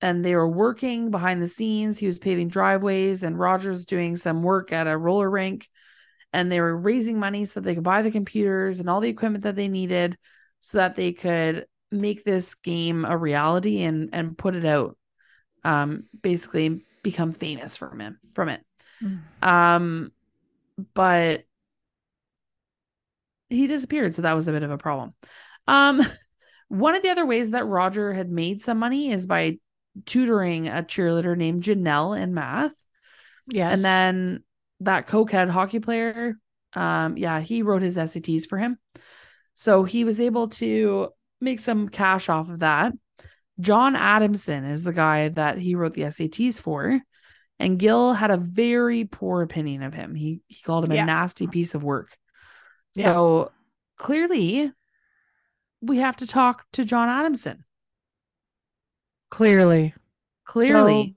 and they were working behind the scenes. He was paving driveways and Roger's doing some work at a roller rink. And they were raising money so they could buy the computers and all the equipment that they needed so that they could make this game a reality and and put it out. Um basically become famous from him from it. Mhm. Um, but he disappeared, so that was a bit of a problem. Um, one of the other ways that Roger had made some money is by tutoring a cheerleader named Janelle in math, Yes. and then that cokehead hockey player, um, yeah, he wrote his SATs for him, so he was able to make some cash off of that. John Adamson is the guy that he wrote the SATs for. And Gil had a very poor opinion of him. He he called him Yeah. a nasty piece of work. Yeah. So clearly we have to talk to John Adamson. Clearly. Clearly.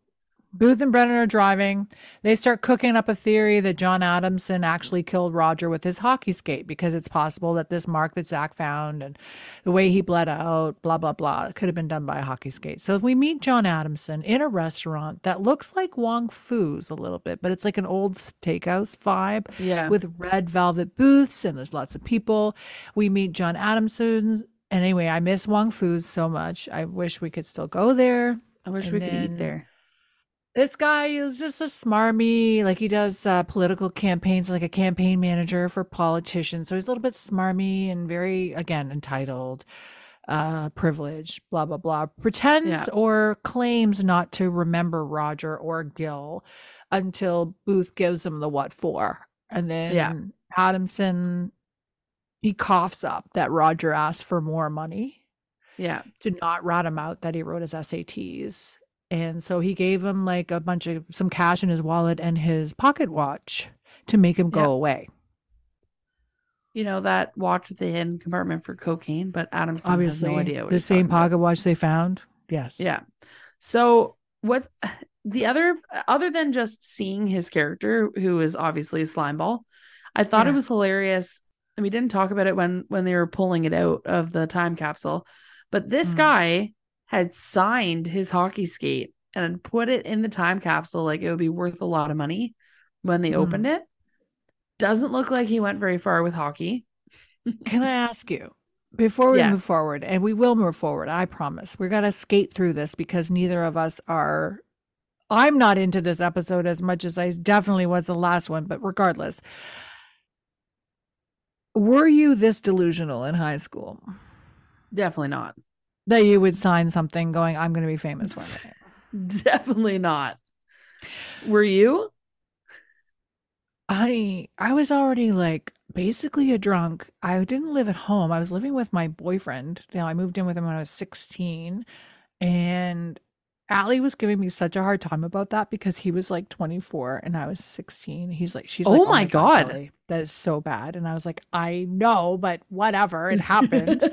Booth and Brennan are driving. They start cooking up a theory that John Adamson actually killed Roger with his hockey skate because it's possible that this mark that Zach found and the way he bled out, blah, blah, blah, could have been done by a hockey skate. So if we meet John Adamson in a restaurant that looks like Wong Fu's a little bit, but it's like an old steakhouse vibe yeah. with red velvet booths and there's lots of people. We meet John Adamson. And anyway, I miss Wong Fu's so much. I wish we could still go there. I wish and we could eat there. This guy is just a smarmy, like he does uh, political campaigns, like a campaign manager for politicians. So he's a little bit smarmy and very, again, entitled, uh, privileged, blah, blah, blah. Pretends Yeah. or claims not to remember Roger or Gil until Booth gives him the what for. And then Yeah. Adamson, he coughs up that Roger asked for more money Yeah. to not rat him out that he wrote his SATs. And so he gave him like a bunch of some cash in his wallet and his pocket watch to make him go Yeah. away. You know that watch with the hidden compartment for cocaine, but Adamson Obviously, has no idea what the same talking about. pocket watch they found. Yes. Yeah. So what's the other other than just seeing his character, who is obviously a slime ball, I thought it was hilarious. And we didn't talk about it when when they were pulling it out of the time capsule. But this Mm. guy had signed his hockey skate and put it in the time capsule like it would be worth a lot of money when they Mm. opened it. Doesn't look like he went very far with hockey. Can I ask you before we move forward, and we will move forward, I promise. We're going to skate through this because neither of us are. I'm not into this episode as much as I definitely was the last one, but regardless. Were you this delusional in high school Definitely not. that you would sign something going, I'm going to be famous one day? Definitely not. Were you? I I was already like basically a drunk. I didn't live at home. I was living with my boyfriend. You know, I moved in with him when I was 16 and Allie was giving me such a hard time about that because he was like 24 and I was 16. He's like, she's like, Oh, oh like, my God." Kelly, that is so bad. And I was like, I know, but whatever, it happened.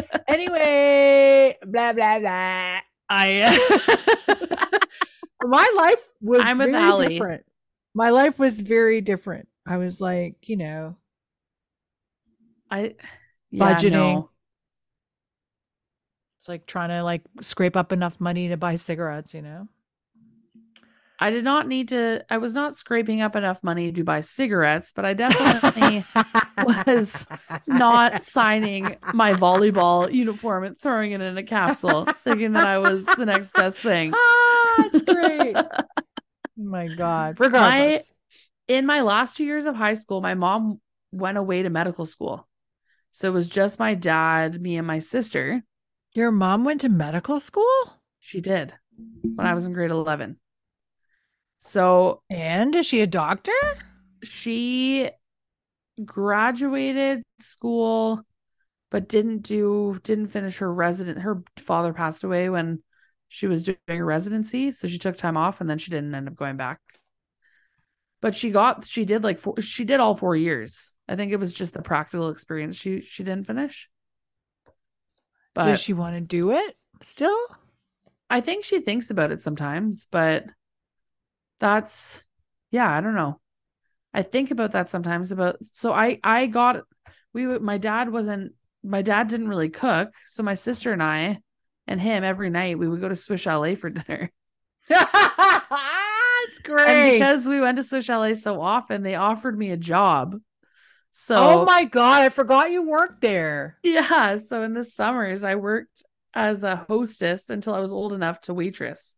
anyway, blah blah blah. I my life was I'm with very Allie. different. My life was very different. I was like, you know, I yeah, Budgeting. no. It's like trying to like scrape up enough money to buy cigarettes, you know. I did not need to. I was not scraping up enough money to buy cigarettes, but I definitely was not signing my volleyball uniform and throwing it in a capsule, thinking that I was the next best thing. ah, it's great. oh my God. Regardless. In my last two years of high school, my mom went away to medical school. So it was just my dad, me, and my sister. Your mom went to medical school? She did when I was in grade 11. So And is she a doctor? she graduated school but didn't do didn't finish her resident her father passed away when she was doing her residency so she took time off and then she didn't end up going back but she got she did like four, she did all four years i think it was just the practical experience she she didn't finish but Does she want to do it still? i think she thinks about it sometimes but that's yeah i don't know i think about that sometimes about so i i got we my dad wasn't my dad didn't really cook so my sister and i and him every night we would go to swiss chalet for dinner it's and great. because we went to swiss chalet so often they offered me a job so oh my God, I forgot you worked there. yeah so in the summers i worked as a hostess until i was old enough to waitress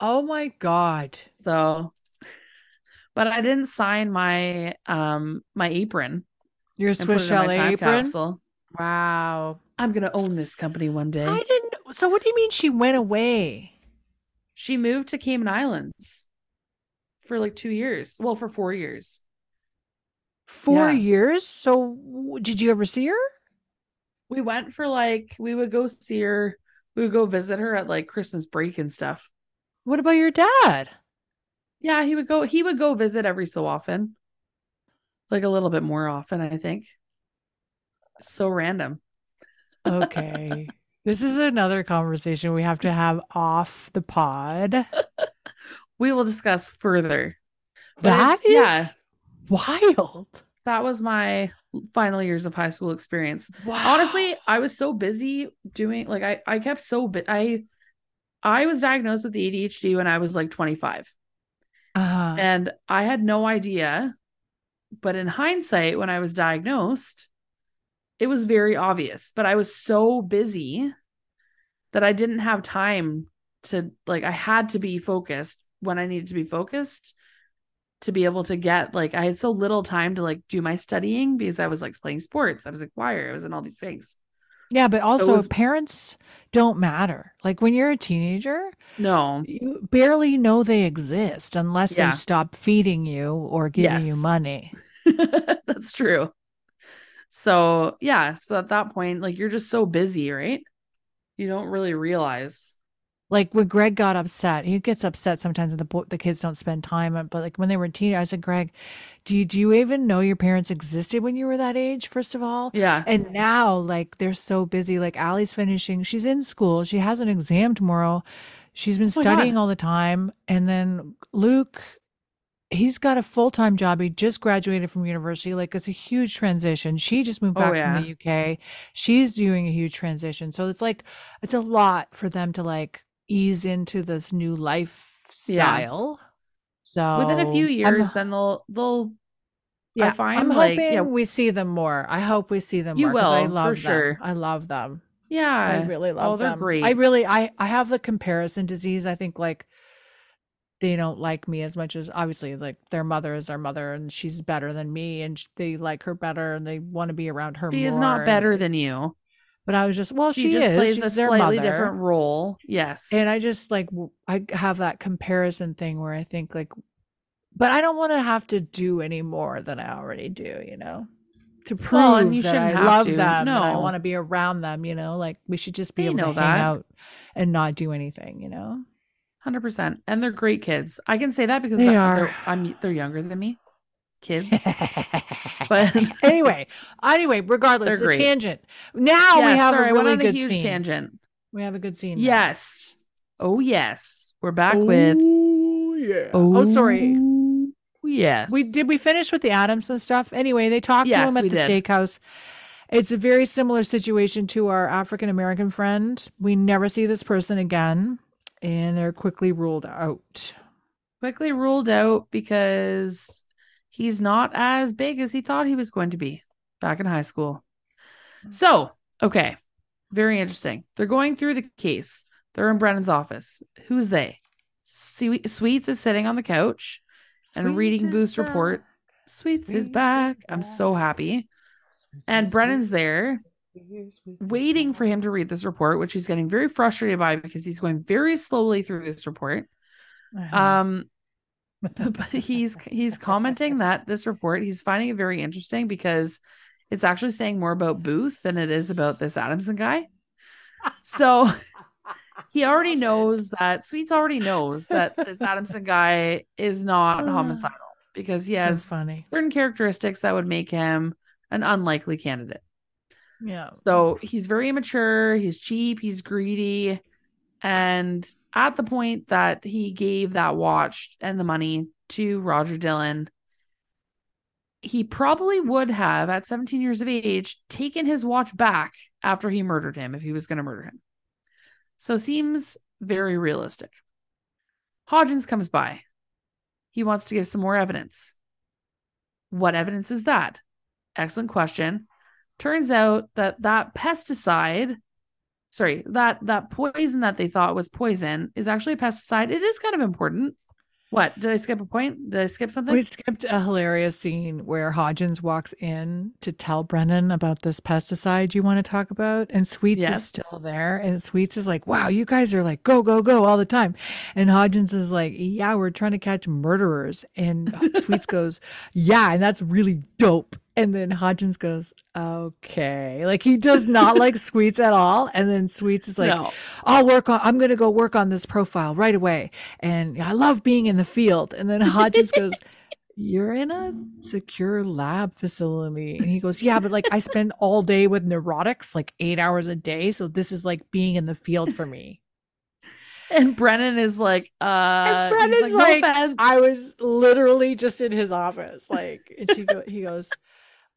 Oh my God. So, but I didn't sign my um my apron Your Swiss Chalet apron? capsule. Wow. I'm gonna own this company one day. I didn't. So what do you mean she went away? She moved to Cayman Islands for like two years. Well, for four years. Four Yeah. years? So did you ever see her? We went for like we would go see her. We would go visit her at like Christmas break and stuff. What about your dad? Yeah, he would go. He would go visit every so often, like a little bit more often. I think. So random. Okay. this is another conversation we have to have off the pod. We will discuss further. But That is yeah. Wild. that was my final years of high school experience. Wow. Honestly, I was so busy doing like I I kept so bit I I was diagnosed with ADHD when I was like 25 uh, and I had no idea but in hindsight when I was diagnosed it was very obvious but I was so busy that I didn't have time to like I had to be focused when I needed to be focused to be able to get like I had so little time to like do my studying because I was like playing sports, I was a choir, I was in all these things. yeah, but also was- parents don't matter. Like when you're a teenager, No, you barely know they exist unless Yeah. they stop feeding you or giving you money. that's true. So yeah, so at that point, like you're just so busy, right? You don't really realize. Like when Greg got upset, he gets upset sometimes when the bo- the kids don't spend time. Uh, but like when they were teen, I said, Greg, do you do you even know your parents existed when you were that age? First of all, Yeah. And now, like, they're so busy. Like, Allie's finishing, she's in school, she has an exam tomorrow. She's been Oh God. studying all the time. And then Luke, he's got a full time job. He just graduated from university. Like, it's a huge transition. She just moved Oh, back from the UK. She's doing a huge transition. So it's like, it's a lot for them to like ease into this new lifestyle. Yeah. So Within a few I'm- years, then they'll they'll yeah, find, I'm like, hoping yeah- we see them more. I hope we see them You more. 'cause I will, for love them. sure. I love them. yeah. I really oh, love oh, they're them. great. I really I I have the comparison disease. I think like they don't like me as much as obviously like their mother is their mother and she's better than me and they like her better and they want to be around her she is not better than you. But I was just well She, she, just is. plays a She's their slightly mother. different role. Yes. And I just like I have that comparison thing where I think like but I don't want to have to do any more than I already do, you know. To prove Well, and you that shouldn't I have love to. them and I want to be around them, you know, like we should just be They able to hang that. out and not do anything, you know. hundred percent, and they're great kids. I can say that because They that- are. they're, I'm they're younger than me, kids. But- anyway, anyway, regardless, the tangent. Now we have sorry, a really on a good huge scene. tangent. We have a good scene. Yes. Oh yes, we're back oh, with. Oh yeah. Oh, sorry. Oh, yes. We did we finish with the Adamson stuff? Anyway, they talked Yes, to him at the did. steakhouse. It's a very similar situation to our African American friend. We never see this person again, and they're quickly ruled out. quickly ruled out because he's not as big as he thought he was going to be back in high school. So, okay, very interesting. They're going through the case. They're in Brennan's office. Who's they? Swe- Sweets is sitting on the couch and reading Booth's report. Sweets is back. I'm so happy. And Brennan's there waiting for him to read this report, which he's getting very frustrated by because he's going very slowly through this report. Uh-huh. Um, but he's he's commenting that this report he's finding it very interesting because it's actually saying more about Booth than it is about this Adamson guy. So he already knows that Sweets already knows that this Adamson guy is not uh-huh. homicidal because he So has funny. certain characteristics that would make him an unlikely candidate. Yeah. So he's very immature, he's cheap, he's greedy. And at the point that he gave that watch and the money to Roger Dillon, he probably would have, at 17 years of age, taken his watch back after he murdered him if he was going to murder him. So seems very realistic. Hodgins comes by. He wants to give some more evidence. What evidence is that? Excellent question turns out that that pesticide sorry that that poison that they thought was poison is actually a pesticide it is kind of important what did i skip a point did i skip something We skipped a hilarious scene where Hodgins walks in to tell Brennan about this pesticide you want to talk about. And Sweets Yes. is still there. And Sweets is like, wow, you guys are like, go, go, go all the time. And Hodgins is like, yeah, we're trying to catch murderers. And Sweets goes, yeah, and that's really dope. And then Hodgins goes, okay. Like he does not like Sweets at all. And then Sweets is like, no I'll work on I'm gonna go work on this profile right away. And I love being in the field. And then Hodgins goes, You're in a secure lab facility. And he goes, Yeah, but like I spend all day with neurotics, like eight hours a day. So this is like being in the field for me. and brennan is like uh Brennan's "No like. I was literally just in his office. Like, and she go, he goes,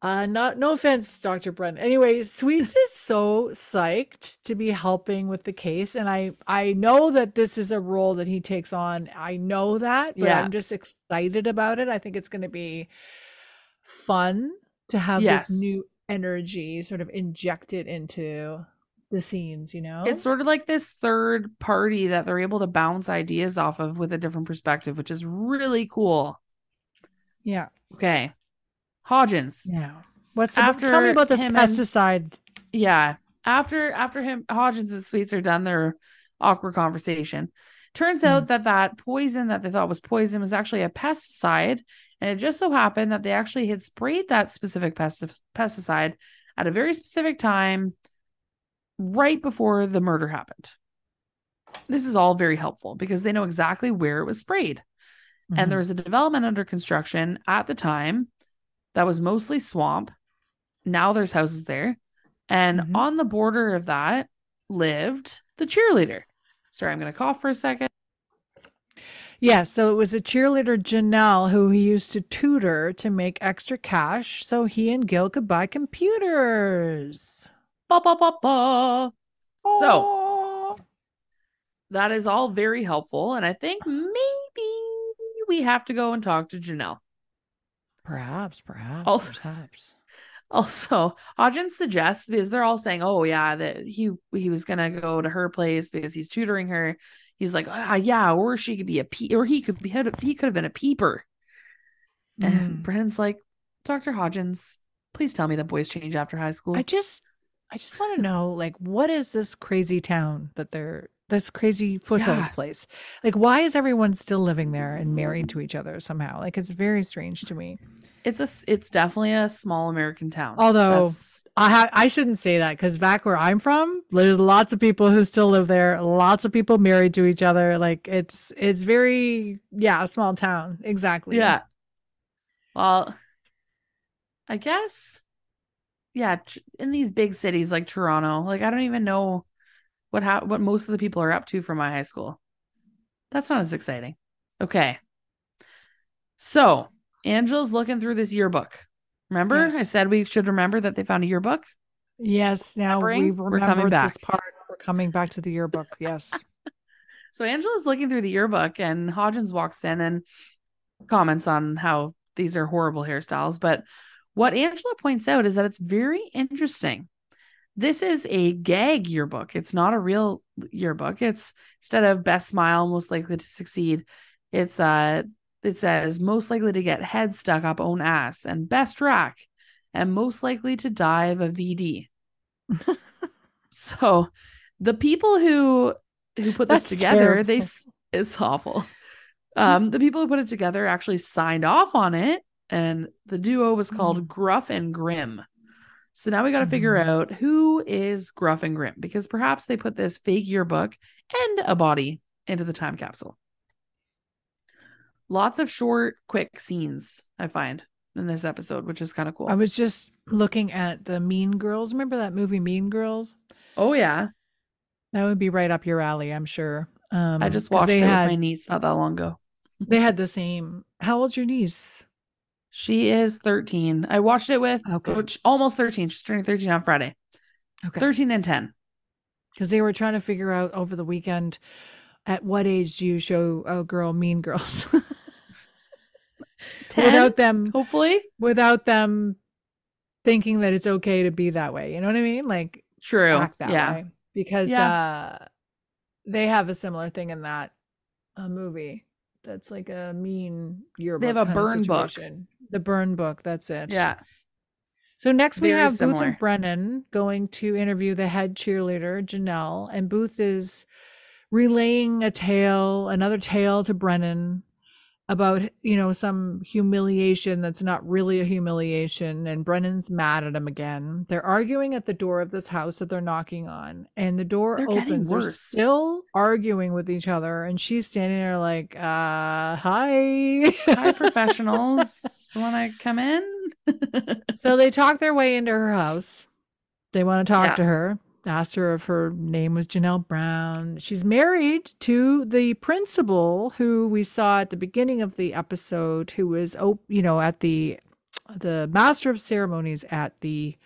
uh, not, no offense, Dr. Brennan. Anyway, Sweets is so psyched to be helping with the case. And I, I know that this is a role that he takes on. I know that, but Yeah. I'm just excited about it. I think it's going to be fun to have Yes. this new energy sort of injected into the scenes, you know? it's sort of like this third party that they're able to bounce ideas off of with a different perspective which is really cool yeah. okay hodgins. Yeah. What's the, After tell me about this him and- pesticide. Yeah. After after him hodgins and sweets are done their awkward conversation. Turns out that that poison that they thought was poison was actually a pesticide and it just so happened that they actually had sprayed that specific pesti- pesticide at a very specific time right before the murder happened. This is all very helpful because they know exactly where it was sprayed. Mm-hmm. and there was a development under construction at the time that was mostly swamp. Now there's houses there. And Mhm. on the border of that lived the cheerleader. Sorry, I'm going to cough for a second. Yeah, so it was a cheerleader, Janelle, who he used to tutor to make extra cash so he and Gil could buy computers. Ba, ba, ba, ba. So-. That is all very helpful. And I think maybe we have to go and talk to Janelle. Perhaps, perhaps, Also- perhaps. Also, Hodgins suggests because they're all saying, "Oh yeah, that he he was gonna go to her place because he's tutoring her." He's like, "Ah, yeah, or she could be a pe- or he could be he could have been a peeper." And Mm. Brennan's like, "Dr. Hodgins, please tell me that boys change after high school." I just, I just want to know, like, what is this crazy town that they're this crazy foothills Yeah. place. Like, why is everyone still living there and married to each other somehow? Like, it's very strange to me. It's a, it's definitely a small American town. Although- That's- I ha- I shouldn't say that because back where I'm from, there's lots of people who still live there. Lots of people married to each other. Like it's it's very yeah, a small town. Exactly. yeah. Well, I guess yeah, in these big cities like Toronto, like I don't even know what ha- what most of the people are up to from my high school. That's not as exciting. Okay. So, Angela's looking through this yearbook. Remember, I said we should remember that they found a yearbook? Yes. Now we Remembering? We're remember coming this back. part. We're coming back to the yearbook. Yes. So Angela's looking through the yearbook and Hodgins walks in and comments on how these are horrible hairstyles. But what Angela points out is that it's very interesting. This is a gag yearbook. It's not a real yearbook. It's instead of best smile, most likely to succeed, it's uh it says most likely to get head stuck up own ass and best rack and most likely to die of a VD. so the people who who put this That's together, they terrible. s- it's awful. Um, the people who put it together actually signed off on it, and the duo was called Gruff and Grim. So now we got to figure Mhm. out who is Gruff and Grim because perhaps they put this fake yearbook and a body into the time capsule. Lots of short, quick scenes I find in this episode, which is kind of cool. I was just looking at the Mean Girls. Remember that movie Mean Girls? oh yeah, That would be right up your alley, I'm sure. Um, I just watched it had, with my niece not that long ago. They had the same. How old's your niece? She is 13. I watched it with Okay. which almost 13. She's turning 13 on Friday. Okay. 13 and 10. because they were trying to figure out over the weekend at what age do you show a girl Mean Girls 10, without them hopefully. without them thinking that it's okay to be that way. You know what I mean? Like True. yeah. way because uh they have a similar thing in that uh, movie. That's like a mean yearbook. have a burn book. The burn book. That's it. Yeah. So next we Very have Booth and Brennan going to interview the head cheerleader, Janelle, and Booth is relaying a tale, another tale to Brennan about, you know, some humiliation that's not really a humiliation. And Brennan's mad at him again. They're arguing at the door of this house that they're knocking on, and the door They're opens. They're still arguing with each other, and she's standing there like, uh, hi. Hi, professionals. Want to come in? So they talk their way into her house. They want to talk Yeah. to her. Asked her if her name was Janelle Brown. She's married to the principal who we saw at the beginning of the episode, who was, oh, you know, at the the master of ceremonies at the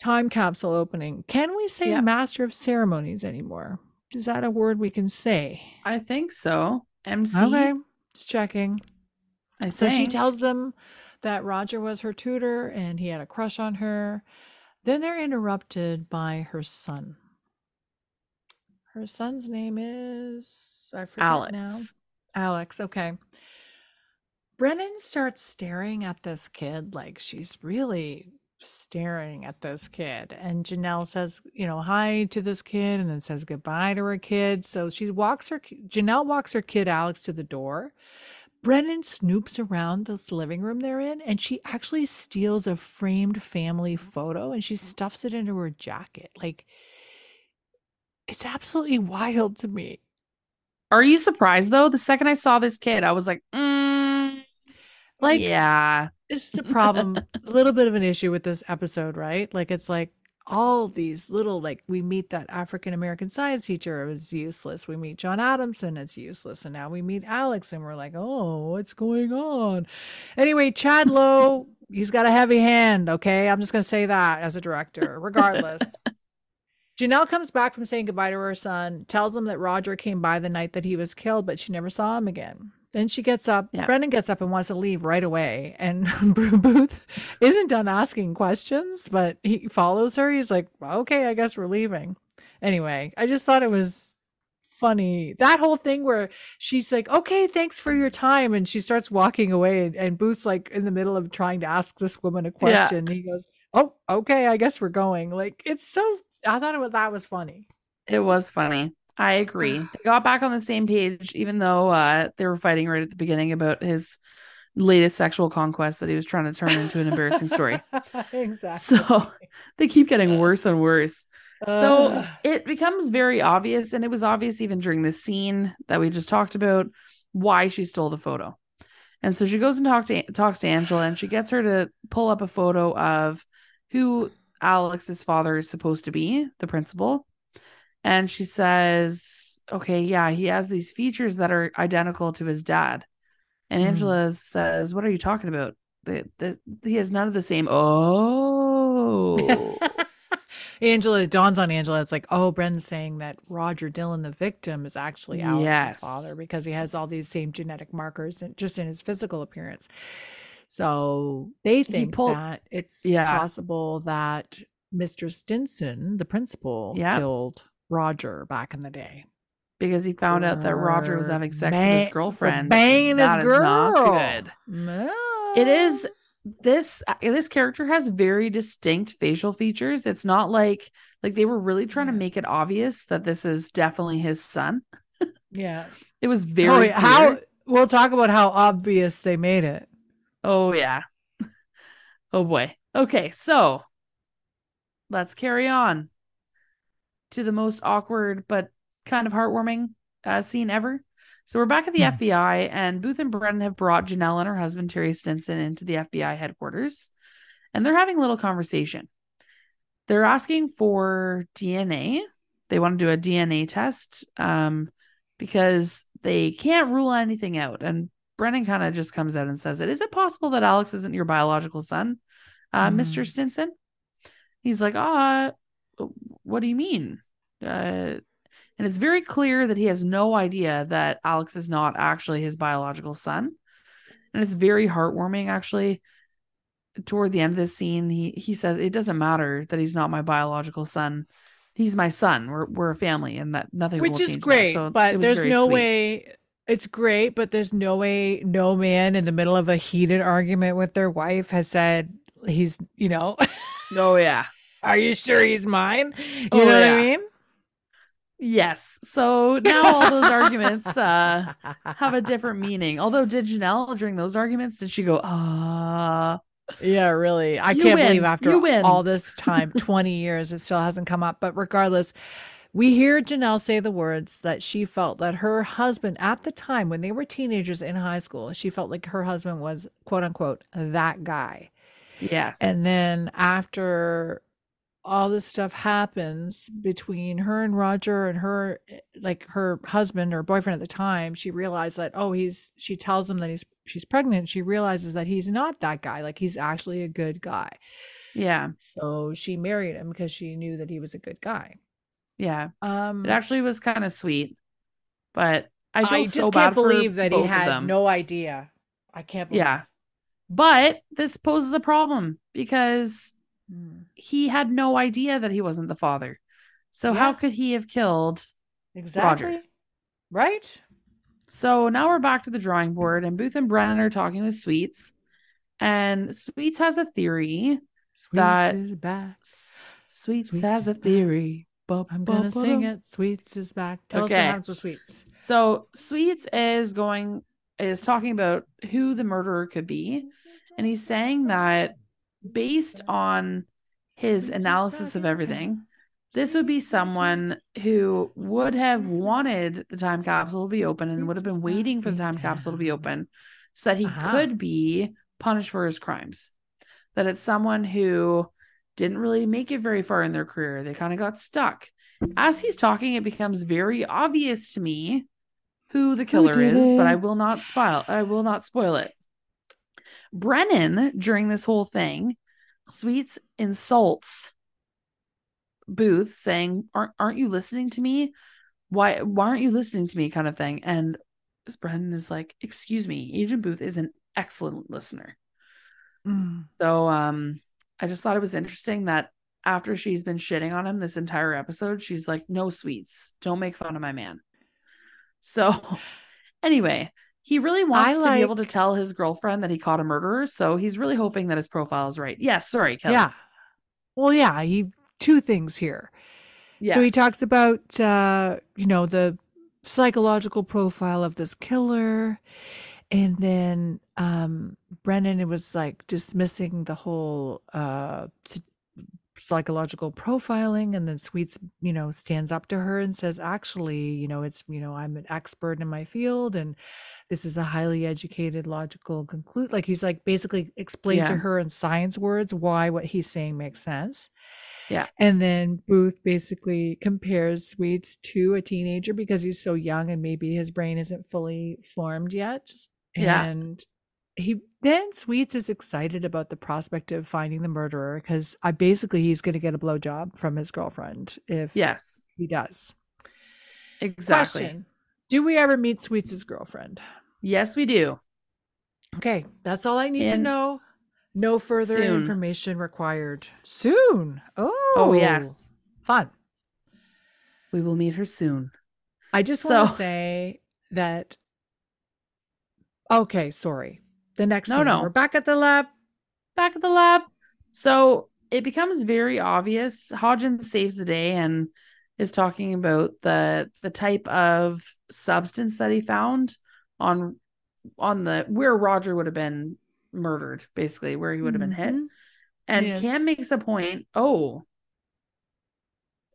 time capsule opening. Can we say Yeah. master of ceremonies anymore? Is that a word we can say? I think so. MC. Okay, just checking. I So she tells them that Roger was her tutor and he had a crush on her. Then they're interrupted by her son. Her son's name is I forget now. Alex. Alex, okay. Brennan starts staring at this kid like she's really staring at this kid. And Janelle says, you know, hi to this kid and then says goodbye to her kid. So she walks her, Janelle walks her kid Alex to the door. Brennan snoops around this living room they're in and she actually steals a framed family photo and she stuffs it into her jacket. Like, it's absolutely wild to me. Are you surprised though? The second I saw this kid, I was like, mm, Like, yeah. this is a problem, a little bit of an issue with this episode, right? Like it's like all these little like we meet that African American science teacher, it was useless. We meet John Adamson, it's useless. And now we meet Alex and we're like, oh, what's going on? Anyway, Chad Lowe, he's got a heavy hand, okay? I'm just gonna say that as a director, regardless. Janelle comes back from saying goodbye to her son, tells him that Roger came by the night that he was killed, but she never saw him again. Then she gets up. Yeah. Brennan gets up and wants to leave right away. And Booth isn't done asking questions, but he follows her. He's like, okay, I guess we're leaving. Anyway, I just thought it was funny. That whole thing where she's like, okay, thanks for your time. And she starts walking away. And, and Booth's like in the middle of trying to ask this woman a Yeah. question. He goes, oh, okay, I guess we're going. Like, it's so, I thought it was, that was funny. It was funny. I agree. They got back on the same page, even though uh, they were fighting right at the beginning about his latest sexual conquest that he was trying to turn into an embarrassing story. exactly. So they keep getting worse and worse. So Ugh. it becomes very obvious, and it was obvious even during the scene that we just talked about why she stole the photo. And so she goes and talk to, talks to Angela, and she gets her to pull up a photo of who Alex's father is supposed to be, the principal. And she says, "Okay, yeah, he has these features that are identical to his dad." And Hmm. Angela says, "What are you talking about? The, the, he has none of the same." Oh. Angela it dawns on Angela. It's like, oh, Bren's saying that Roger Dillon, the victim, is actually Alex's Yes. father because he has all these same genetic markers and just in his physical appearance. So they think pulled- that it's Yeah. possible that Mr. Stinson, the principal, Yeah. killed Roger back in the day. because he found out that Roger was having sex with his girlfriend. banging his That is not girl. good. It is this uh, this character has very distinct facial features. It's not like like they were really trying to make it obvious that this is definitely his son. Yeah. It was Oh, very yeah, how we'll talk about how obvious they made it. Oh yeah. Oh boy. Okay, so let's carry on to the most awkward but kind of heartwarming uh, scene ever. So we're back at the Hmm. FBI, and Booth and Brennan have brought Janelle and her husband Terry Stinson into the FBI headquarters, and they're having a little conversation. They're asking for DNA. They want to do a DNA test um, because they can't rule anything out. And Brennan kind of just comes out and says it. Is it possible that Alex isn't your biological son, uh, Mm. Mr. Stinson? He's like, ah, what do you mean? Uh, and it's very clear that he has no idea that Alex is not actually his biological son. And it's very heartwarming, actually. Toward the end of this scene, he he says, It doesn't matter that he's not my biological son. He's my son. We're we're a family, and that nothing which will is great So but there's no sweet. way it's great but there's no way no man in the middle of a heated argument with their wife has said he's you know Oh yeah. Are you sure he's mine you Oh, know what i mean Yes. So now all those arguments uh have a different meaning. Although did Janelle during those arguments, did she go, ah yeah really i You can't win. believe after win. all this time 20 years it still hasn't come up but regardless we hear Janelle say the words that she felt that her husband at the time when they were teenagers in high school, she felt like her husband was quote unquote that guy. yes. And then after all this stuff happens between her and Roger and her like her husband or boyfriend at the time, she realized that oh he's she tells him that he's she's pregnant. She realizes that he's not that guy, like he's actually a good guy. yeah. So she married him because she knew that he was a good guy. Yeah. Um It actually was kind of sweet. But I feel I just so can't believe that he had no idea. I can't believe. Yeah. But this poses a problem because Mm, he had no idea that he wasn't the father. So how could he have killed Exactly. Right? So now we're back to the drawing board, and Booth and Brennan are talking with Sweets. And Sweets has a theory. Sweets That- is back. S- Sweets, Sweets has a theory. Ba- I'm ba- gonna ba- sing it. Sweets is back. Tell us what Okay. happens with Sweets. So Sweets is going is talking about who the murderer could be, and he's saying that based on his analysis of everything, this would be someone who would have wanted the time capsule to be open and would have been waiting for the time capsule to be open so that he Uh-huh. could be punished for his crimes. That it's someone who didn't really make it very far in their career. They kind of got stuck. As he's talking, it becomes very obvious to me who the killer is, but I will not spoil I will not spoil it. Brennan, during this whole thing, Sweets insults Booth, saying, "Aren't aren't you listening to me? Why why aren't you listening to me?" kind of thing. And Brennan is like, "Excuse me, Agent Booth is an excellent listener." Mm. So um, I just thought it was interesting that after she's been shitting on him this entire episode, she's like, "No sweets, don't make fun of my man." So anyway, he really wants to be able to tell his girlfriend that he caught a murderer, so he's really hoping that his profile is right. Yes, sorry, Kelly. Yeah. Well, yeah. He two things here. So he talks about, uh, you know, the psychological profile of this killer. And then um, Brennan, it was like dismissing the whole uh, psychological profiling. And then Sweets, you know, stands up to her and says, actually, you know, it's, you know, I'm an expert in my field and this is a highly educated, logical conclude. Like he's like basically explained to her in science words why what he's saying makes sense. Yeah. And then Booth basically compares Sweets to a teenager because he's so young and maybe his brain isn't fully formed yet. Yeah. And he then Sweets is excited about the prospect of finding the murderer because I basically he's going to get a blowjob from his girlfriend if Yes. he does. Exactly. Question: Do we ever meet Sweets' girlfriend? Yes, we do. Okay, that's all I need to know. No further Soon. information required. Soon. Oh, Oh, yes. fun. We will meet her soon. I just want to say that. Okay, sorry. The next No, scene, no. we're back at the lab. Back at the lab. So it becomes very obvious. Hodgins saves the day and is talking about the the type of substance that he found on on the where Roger would have been murdered, basically, where he would have been hit. Mhm. And Yes. Cam makes a point. Oh,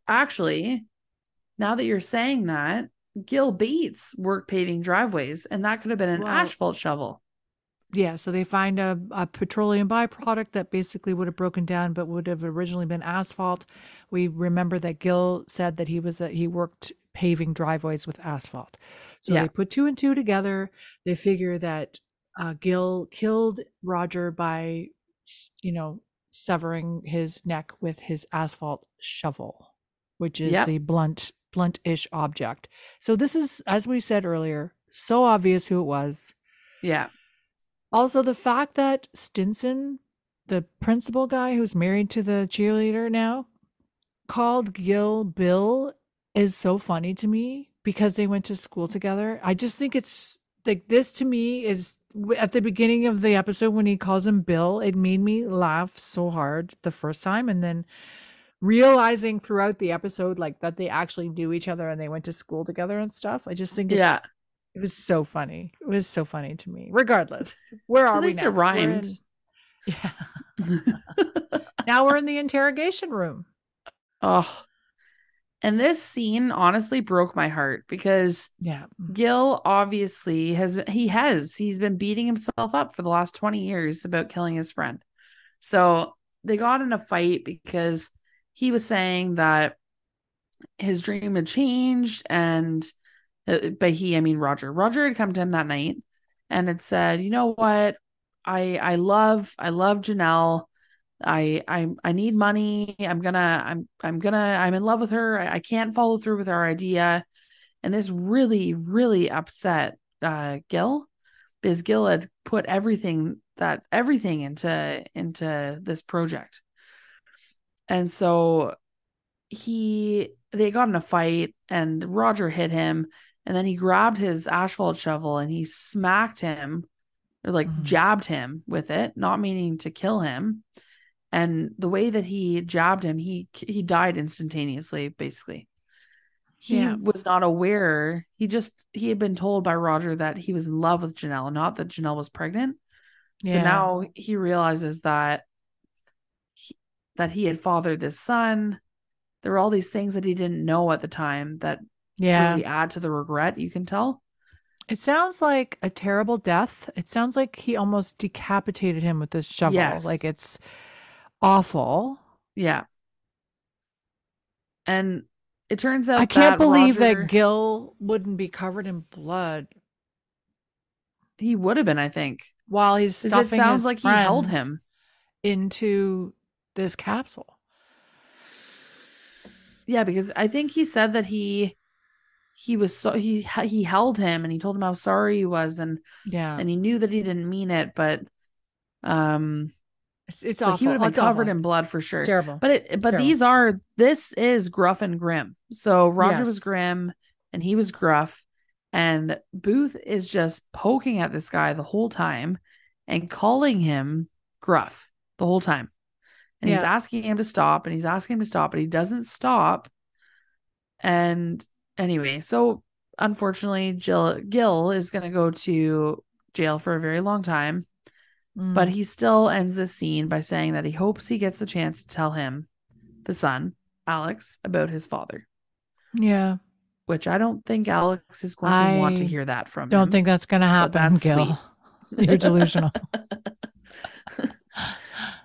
actually, now that you're saying that, Gil Bates worked paving driveways, and that could have been an asphalt shovel. Yeah, so they find a, a petroleum byproduct that basically would have broken down, but would have originally been asphalt. We remember that Gil said that he was a, he worked paving driveways with asphalt. So Yeah. they put two and two together. They figure that uh, Gil killed Roger by, you know, severing his neck with his asphalt shovel, which is Yep. a blunt, blunt-ish object. So this is, as we said earlier, so obvious who it was. Yeah. Also, the fact that Stinson, the principal guy who's married to the cheerleader now, called Gil Bill is so funny to me because they went to school together. I just think it's like this to me is at the beginning of the episode when he calls him Bill, it made me laugh so hard the first time. And then realizing throughout the episode, like that they actually knew each other and they went to school together and stuff. I just think it's, Yeah. It was so funny. It was so funny to me. Regardless, where are At we least now? it rhymed. in- yeah. now we're in the interrogation room. oh. And this scene honestly broke my heart because Yeah. Gil obviously has he has he's been beating himself up for the last 20 years about killing his friend. So they got in a fight because he was saying that his dream had changed and uh, by he I mean Roger. Roger had come to him that night and had said, "You know what? I I love I love Janelle. I I I need money. I'm gonna I'm I'm gonna I'm in love with her. I, I can't follow through with our idea." And this really, really upset uh Gil because Gil had put everything that everything into into this project. And so he they got in a fight and Roger hit him and then he grabbed his asphalt shovel and he smacked him or like Mhm. jabbed him with it, not meaning to kill him. And the way that he jabbed him, he he died instantaneously, basically. He Yeah. was not aware. He just he had been told by Roger that he was in love with Janelle, not that Janelle was pregnant. So now he realizes that he, that he had fathered this son. There were all these things that he didn't know at the time that Yeah. really add to the regret. You can tell. It sounds like a terrible death. It sounds like he almost decapitated him with this shovel. Yes. Like it's awful. Yeah. And it turns out I can't that believe Roger- that Gil wouldn't be covered in blood he would have been. I think while he's stuffing it sounds like he held him. into this capsule. Yeah, because I think he said that he he was so he he held him and he told him how sorry he was and Yeah. and he knew that he didn't mean it, but um, it's it's awful. he would have been It's covered awful. in blood for It's sure. terrible. But it but Terrible. these are this is gruff and grim. So Roger was grim and he was gruff and Booth is just poking at this guy the whole time and calling him gruff the whole time. And he's asking him to stop and he's asking him to stop, but he doesn't stop. And anyway, so unfortunately, Jill Gil is going to go to jail for a very long time, but Mm. he still ends this scene by saying that he hopes he gets the chance to tell him, the son, Alex, about his father. yeah, Which I don't think Alex is going to want to hear that from him. don't him. think that's gonna happen, that's Gil. You're delusional.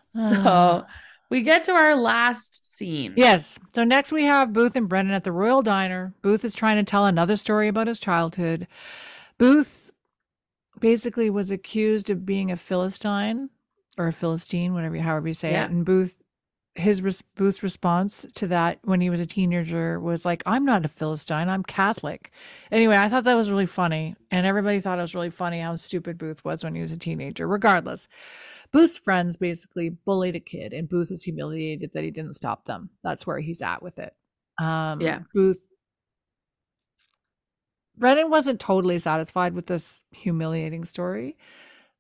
so we get to our last scene. Yes. So next we have Booth and Brennan at the Royal Diner. Booth is trying to tell another story about his childhood. Booth basically was accused of being a Philistine or a Philistine, whatever, however you say Yeah. it. And Booth, his res- Booth's response to that when he was a teenager was like, "I'm not a Philistine. I'm Catholic." Anyway, I thought that was really funny, and everybody thought it was really funny how stupid Booth was when he was a teenager. Regardless, Booth's friends basically bullied a kid, and Booth is humiliated that he didn't stop them. That's where he's at with it. Um, Yeah. Booth. Brennan wasn't totally satisfied with this humiliating story.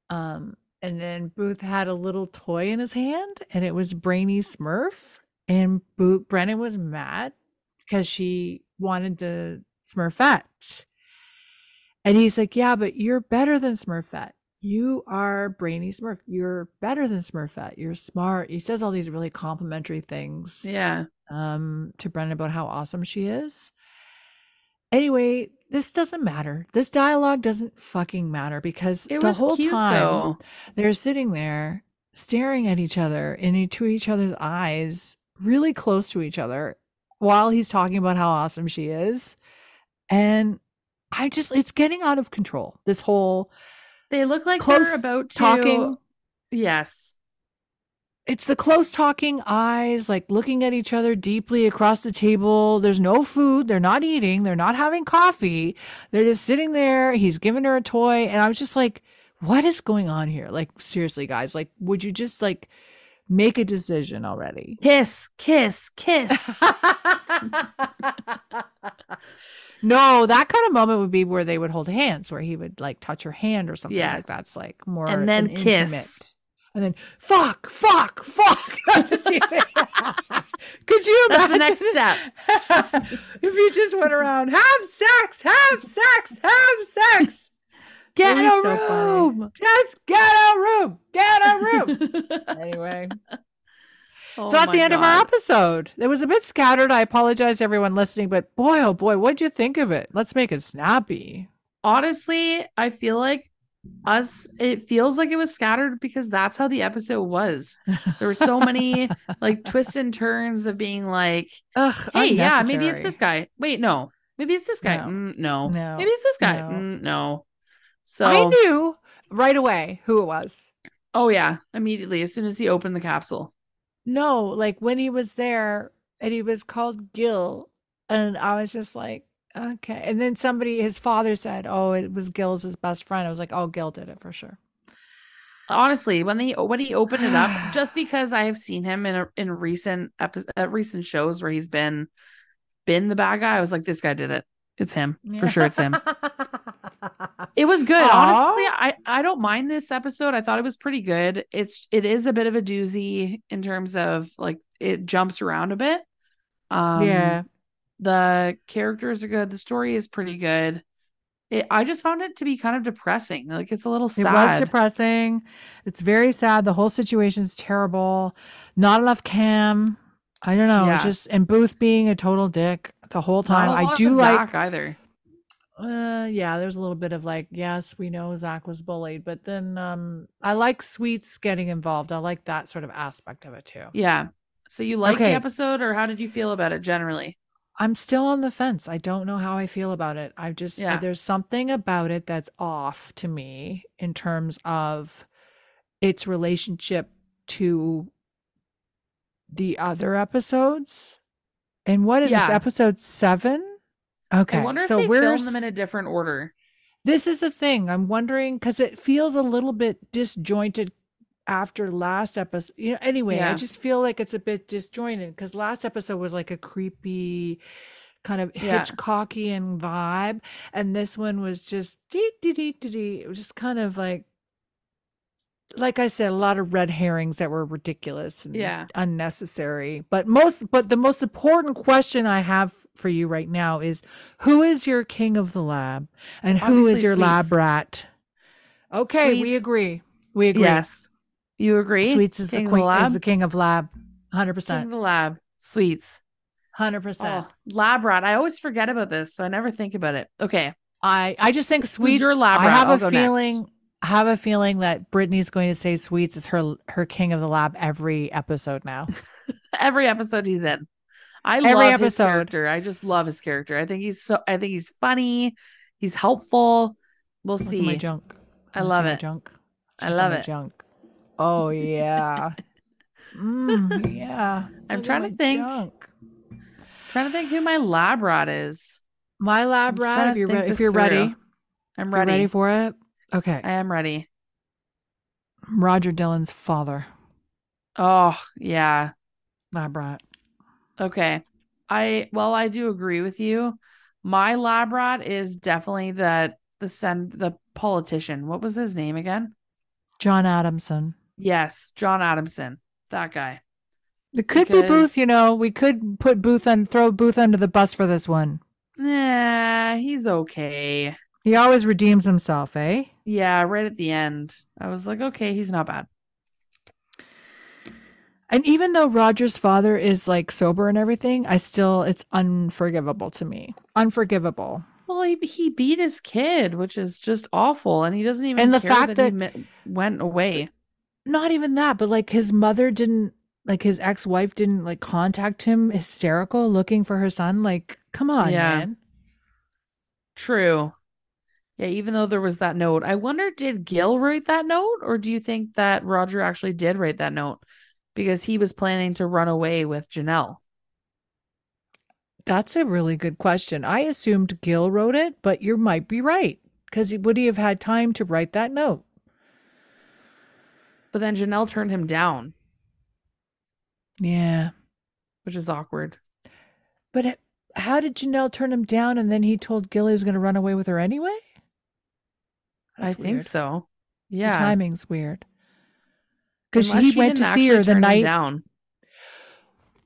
Um, and then Booth had a little toy in his hand, and it was Brainy Smurf. And Booth, Brennan was mad because she wanted the Smurfette. And he's like, Yeah, but you're better than Smurfette. You are Brainy Smurf. You're better than Smurfette. You're smart. He says all these really complimentary things Yeah. um, to Brennan about how awesome she is. Anyway, this doesn't matter. This dialogue doesn't fucking matter because It the whole cute time though. they're sitting there staring at each other into each other's eyes, really close to each other, while he's talking about how awesome she is. And I just, it's getting out of control. This whole They look like they're about to talking. Yes. It's the close talking eyes, like looking at each other deeply across the table. There's no food. They're not eating. They're not having coffee. They're just sitting there. He's giving her a toy. And I was just like, what is going on here? Like, seriously, guys, like, would you just like make a decision already? Kiss, kiss, kiss. no, that kind of moment would be where they would hold hands, where he would like touch her hand or something like Yes. that's like more And then an kiss. intimate- And then fuck, fuck, fuck. I just see it. Could you imagine? That's the next step. if you just went around, have sex, have sex, have sex. Get a be so funny. room. Just get a room. Get a room. anyway. Oh so that's the my end of our episode. It was a bit scattered. I apologize to everyone listening, but boy, oh boy, what'd you think of it? Let's make it snappy. Honestly, I feel like us it feels like it was scattered because that's how the episode was. There were so many like twists and turns of being like, Ugh, hey, yeah, maybe it's this guy. Wait, no. Maybe it's this guy. No. Mm, no. No. Maybe it's this guy. No. Mm, no. So I knew right away who it was. Oh yeah, immediately as soon as he opened the capsule. No, like when he was there and he was called Gil, and I was just like, okay. And then somebody, his father said, "Oh, it was Gil's his best friend." I was like, "Oh, Gil did it for sure." Honestly, when they when he opened it up, just because I have seen him in a, in recent epi- uh, recent shows where he's been been the bad guy, I was like, this guy did it. It's him for sure. It's him. It was good. Aw. Honestly, I I don't mind this episode. I thought it was pretty good. It's it is a bit of a doozy in terms of like it jumps around a bit. Um yeah, the characters are good. The story is pretty good. It, I just found it to be kind of depressing. Like it's a little sad. it was depressing. It's very sad. The whole situation is terrible. Not enough Cam. I don't know. Yeah. Just and Booth being a total dick the whole time. I do like Zach either. Uh, yeah, there's a little bit of like, yes, we know Zach was bullied, but then um, I like Sweets getting involved. I like that sort of aspect of it too. Yeah. So you like Okay. the episode, or how did you feel about it generally? I'm still on the fence. I don't know how I feel about it. I just Yeah. there's something about it that's off to me in terms of its relationship to the other episodes. And what is this episode seven? Okay, I wonder if so they we're filmed them in a different order. This is a thing. I'm wondering because it feels a little bit disjointed after last episode. You know, anyway, I just feel like it's a bit disjointed because last episode was like a creepy kind of Yeah. Hitchcockian vibe, and this one was just dee dee dee dee dee. It was just kind of like like I said, a lot of red herrings that were ridiculous and Yeah. unnecessary. But most, but the most important question I have for you right now is, who is your king of the lab, and who is Obviously your lab rat? Okay, we agree. We agree. Yes. You agree? Sweets is King the of the lab? is the king of lab. Hundred King of the lab. Sweets. Hundred percent. Oh, lab rat. I always forget about this, so I never think about it. Okay. I I just think sweets. your lab I rat? have I'll a go next. feeling. I have a feeling that Brittany's going to say sweets is her her king of the lab every episode now. Every episode he's in. I Every love his character. I just love his character. I think he's so I think he's funny. He's helpful. We'll Look at my junk. I love see it. Junk. I Check love it. Junk. Oh yeah. mm, yeah. I'm trying to think. junk. trying to think who my lab rat is. My lab rat. If you're re- if you're ready. I'm ready. ready for it. Okay. I am ready. Roger Dillon's father, Oh, yeah. lab rat. Okay. I well, I do agree with you. My lab rat is definitely that the send the politician. What was his name again? John Adamson. Yes, John Adamson. That guy. It could be Booth. You know, we could put Booth and throw Booth under the bus for this one. Nah, he's okay. He always redeems himself, eh? Yeah, right at the end. I was like, okay, he's not bad. And even though Roger's father is like sober and everything, I still it's unforgivable to me. Unforgivable. Well, he, he beat his kid, which is just awful, and he doesn't even And the care fact that, he that- me- went away. Not even that, but like his mother didn't like his ex-wife didn't like contact him hysterical looking for her son. Like, come on, Yeah. man. True. Yeah, even though there was that note, I wonder did Gil write that note, or do you think that Roger actually did write that note because he was planning to run away with Janelle? That's a really good question. I assumed Gil wrote it, but you might be right. Because he would he have had time to write that note? But then Janelle turned him down, Yeah. which is awkward. But it, how did Janelle turn him down and then he told Gil he was going to run away with her anyway? I That's think weird. so. The Yeah. timing's weird. Because he went to see her the night down.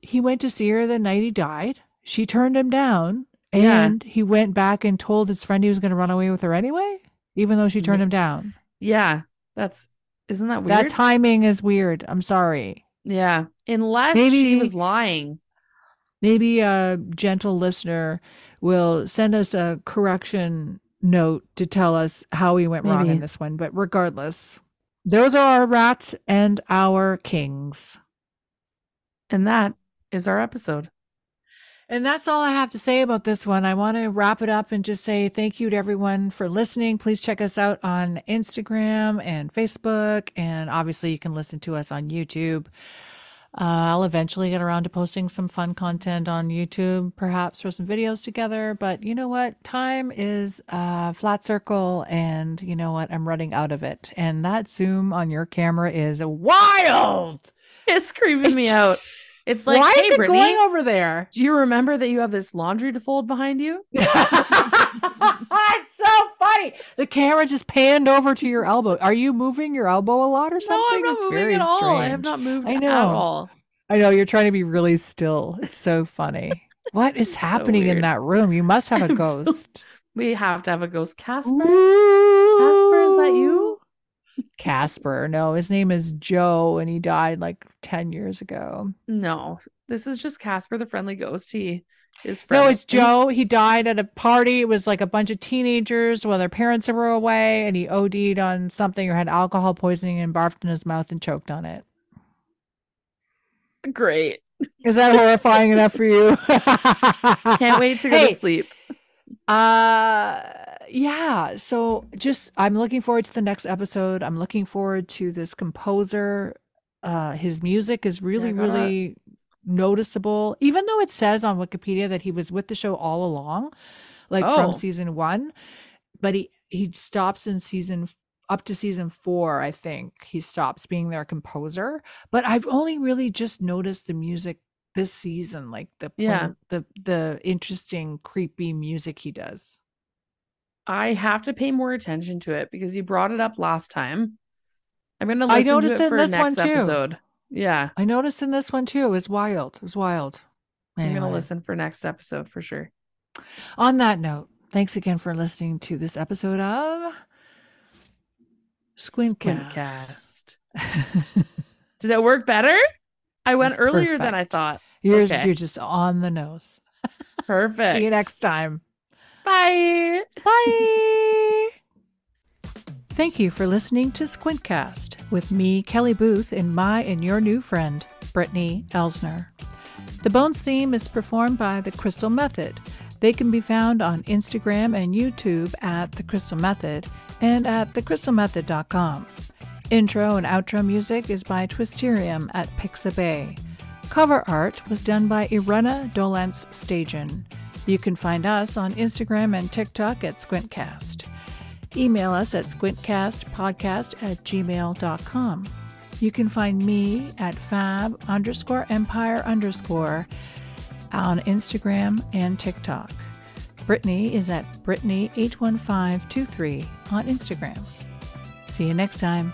he went to see her the night he died. She turned him down, Yeah. and he went back and told his friend he was going to run away with her anyway, even though she turned him down. Yeah, that's isn't that weird? That timing is weird. I'm sorry. yeah, unless maybe, she Maybe- was lying. Maybe a gentle listener will send us a correction note to tell us how we went wrong in this one. But regardless, those are our rats and our kings. And that is our episode. And that's all I have to say about this one. I want to wrap it up and just say thank you to everyone for listening. Please check us out on Instagram and Facebook. And obviously, you can listen to us on YouTube. Uh, I'll eventually get around to posting some fun content on YouTube, perhaps for some videos together. But you know what? Time is a flat circle, and you know what? I'm running out of it. And that zoom on your camera is wild. It's creeping me out. It's like, Why hey, is it Brittany, going over there? do you remember that you have this laundry to fold behind you? it's so funny. The camera just panned over to your elbow. Are you moving your elbow a lot or something? No, I'm not It's moving at all. I have not moved I at know. all. I know you're trying to be really still. It's so funny. What is happening in that room? You must have a ghost. We have to have a ghost. Casper? Casper, Casper, is that you? Casper. No, his name is Joe, and he died like ten years ago. No, this is just Casper, the friendly ghost. He is friendly. No, it's Joe. He died at a party. It was like a bunch of teenagers while their parents were away, and he OD'd on something or had alcohol poisoning and barfed in his mouth and choked on it. Great. Is that horrifying enough for you? Can't wait to go Hey, to sleep. Uh yeah, so just I'm looking forward to the next episode. I'm looking forward to this composer. Uh his music is really gotta- really noticeable. Even though it says on Wikipedia that he was with the show all along, like Oh. from season 1, but he he stops in season up to season 4, I think. He stops being their composer, but I've only really just noticed the music this season, like the Yeah. the the interesting creepy music he does. I have to pay more attention to it because you brought it up last time. I'm gonna I listen to noticed it it in for this next one, too. episode. Yeah. I noticed in this one too. It was wild. It was wild. I'm gonna listen for next episode for sure. On that note, thanks again for listening to this episode of Squintcast. Squintcast. Did it work better? I went earlier than I thought. you're, Okay. you're just on the nose. Perfect. See you next time. Bye. Bye. Thank you for listening to Squintcast with me, Kelly Booth, and my and your new friend, Brittany Elsner. The Bones theme is performed by The Crystal Method. They can be found on Instagram and YouTube at The Crystal Method and at thecrystalmethod.com. Intro and outro music is by Twisterium at Pixabay. Cover art was done by Irena Dolenc Stajan. You can find us on Instagram and TikTok at Squintcast. Email us at squintcastpodcast at gmail.com. You can find me at fab underscore empire underscore on Instagram and TikTok. Brittany is at Brittany81523 on Instagram. See you next time.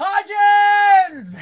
Hodgins!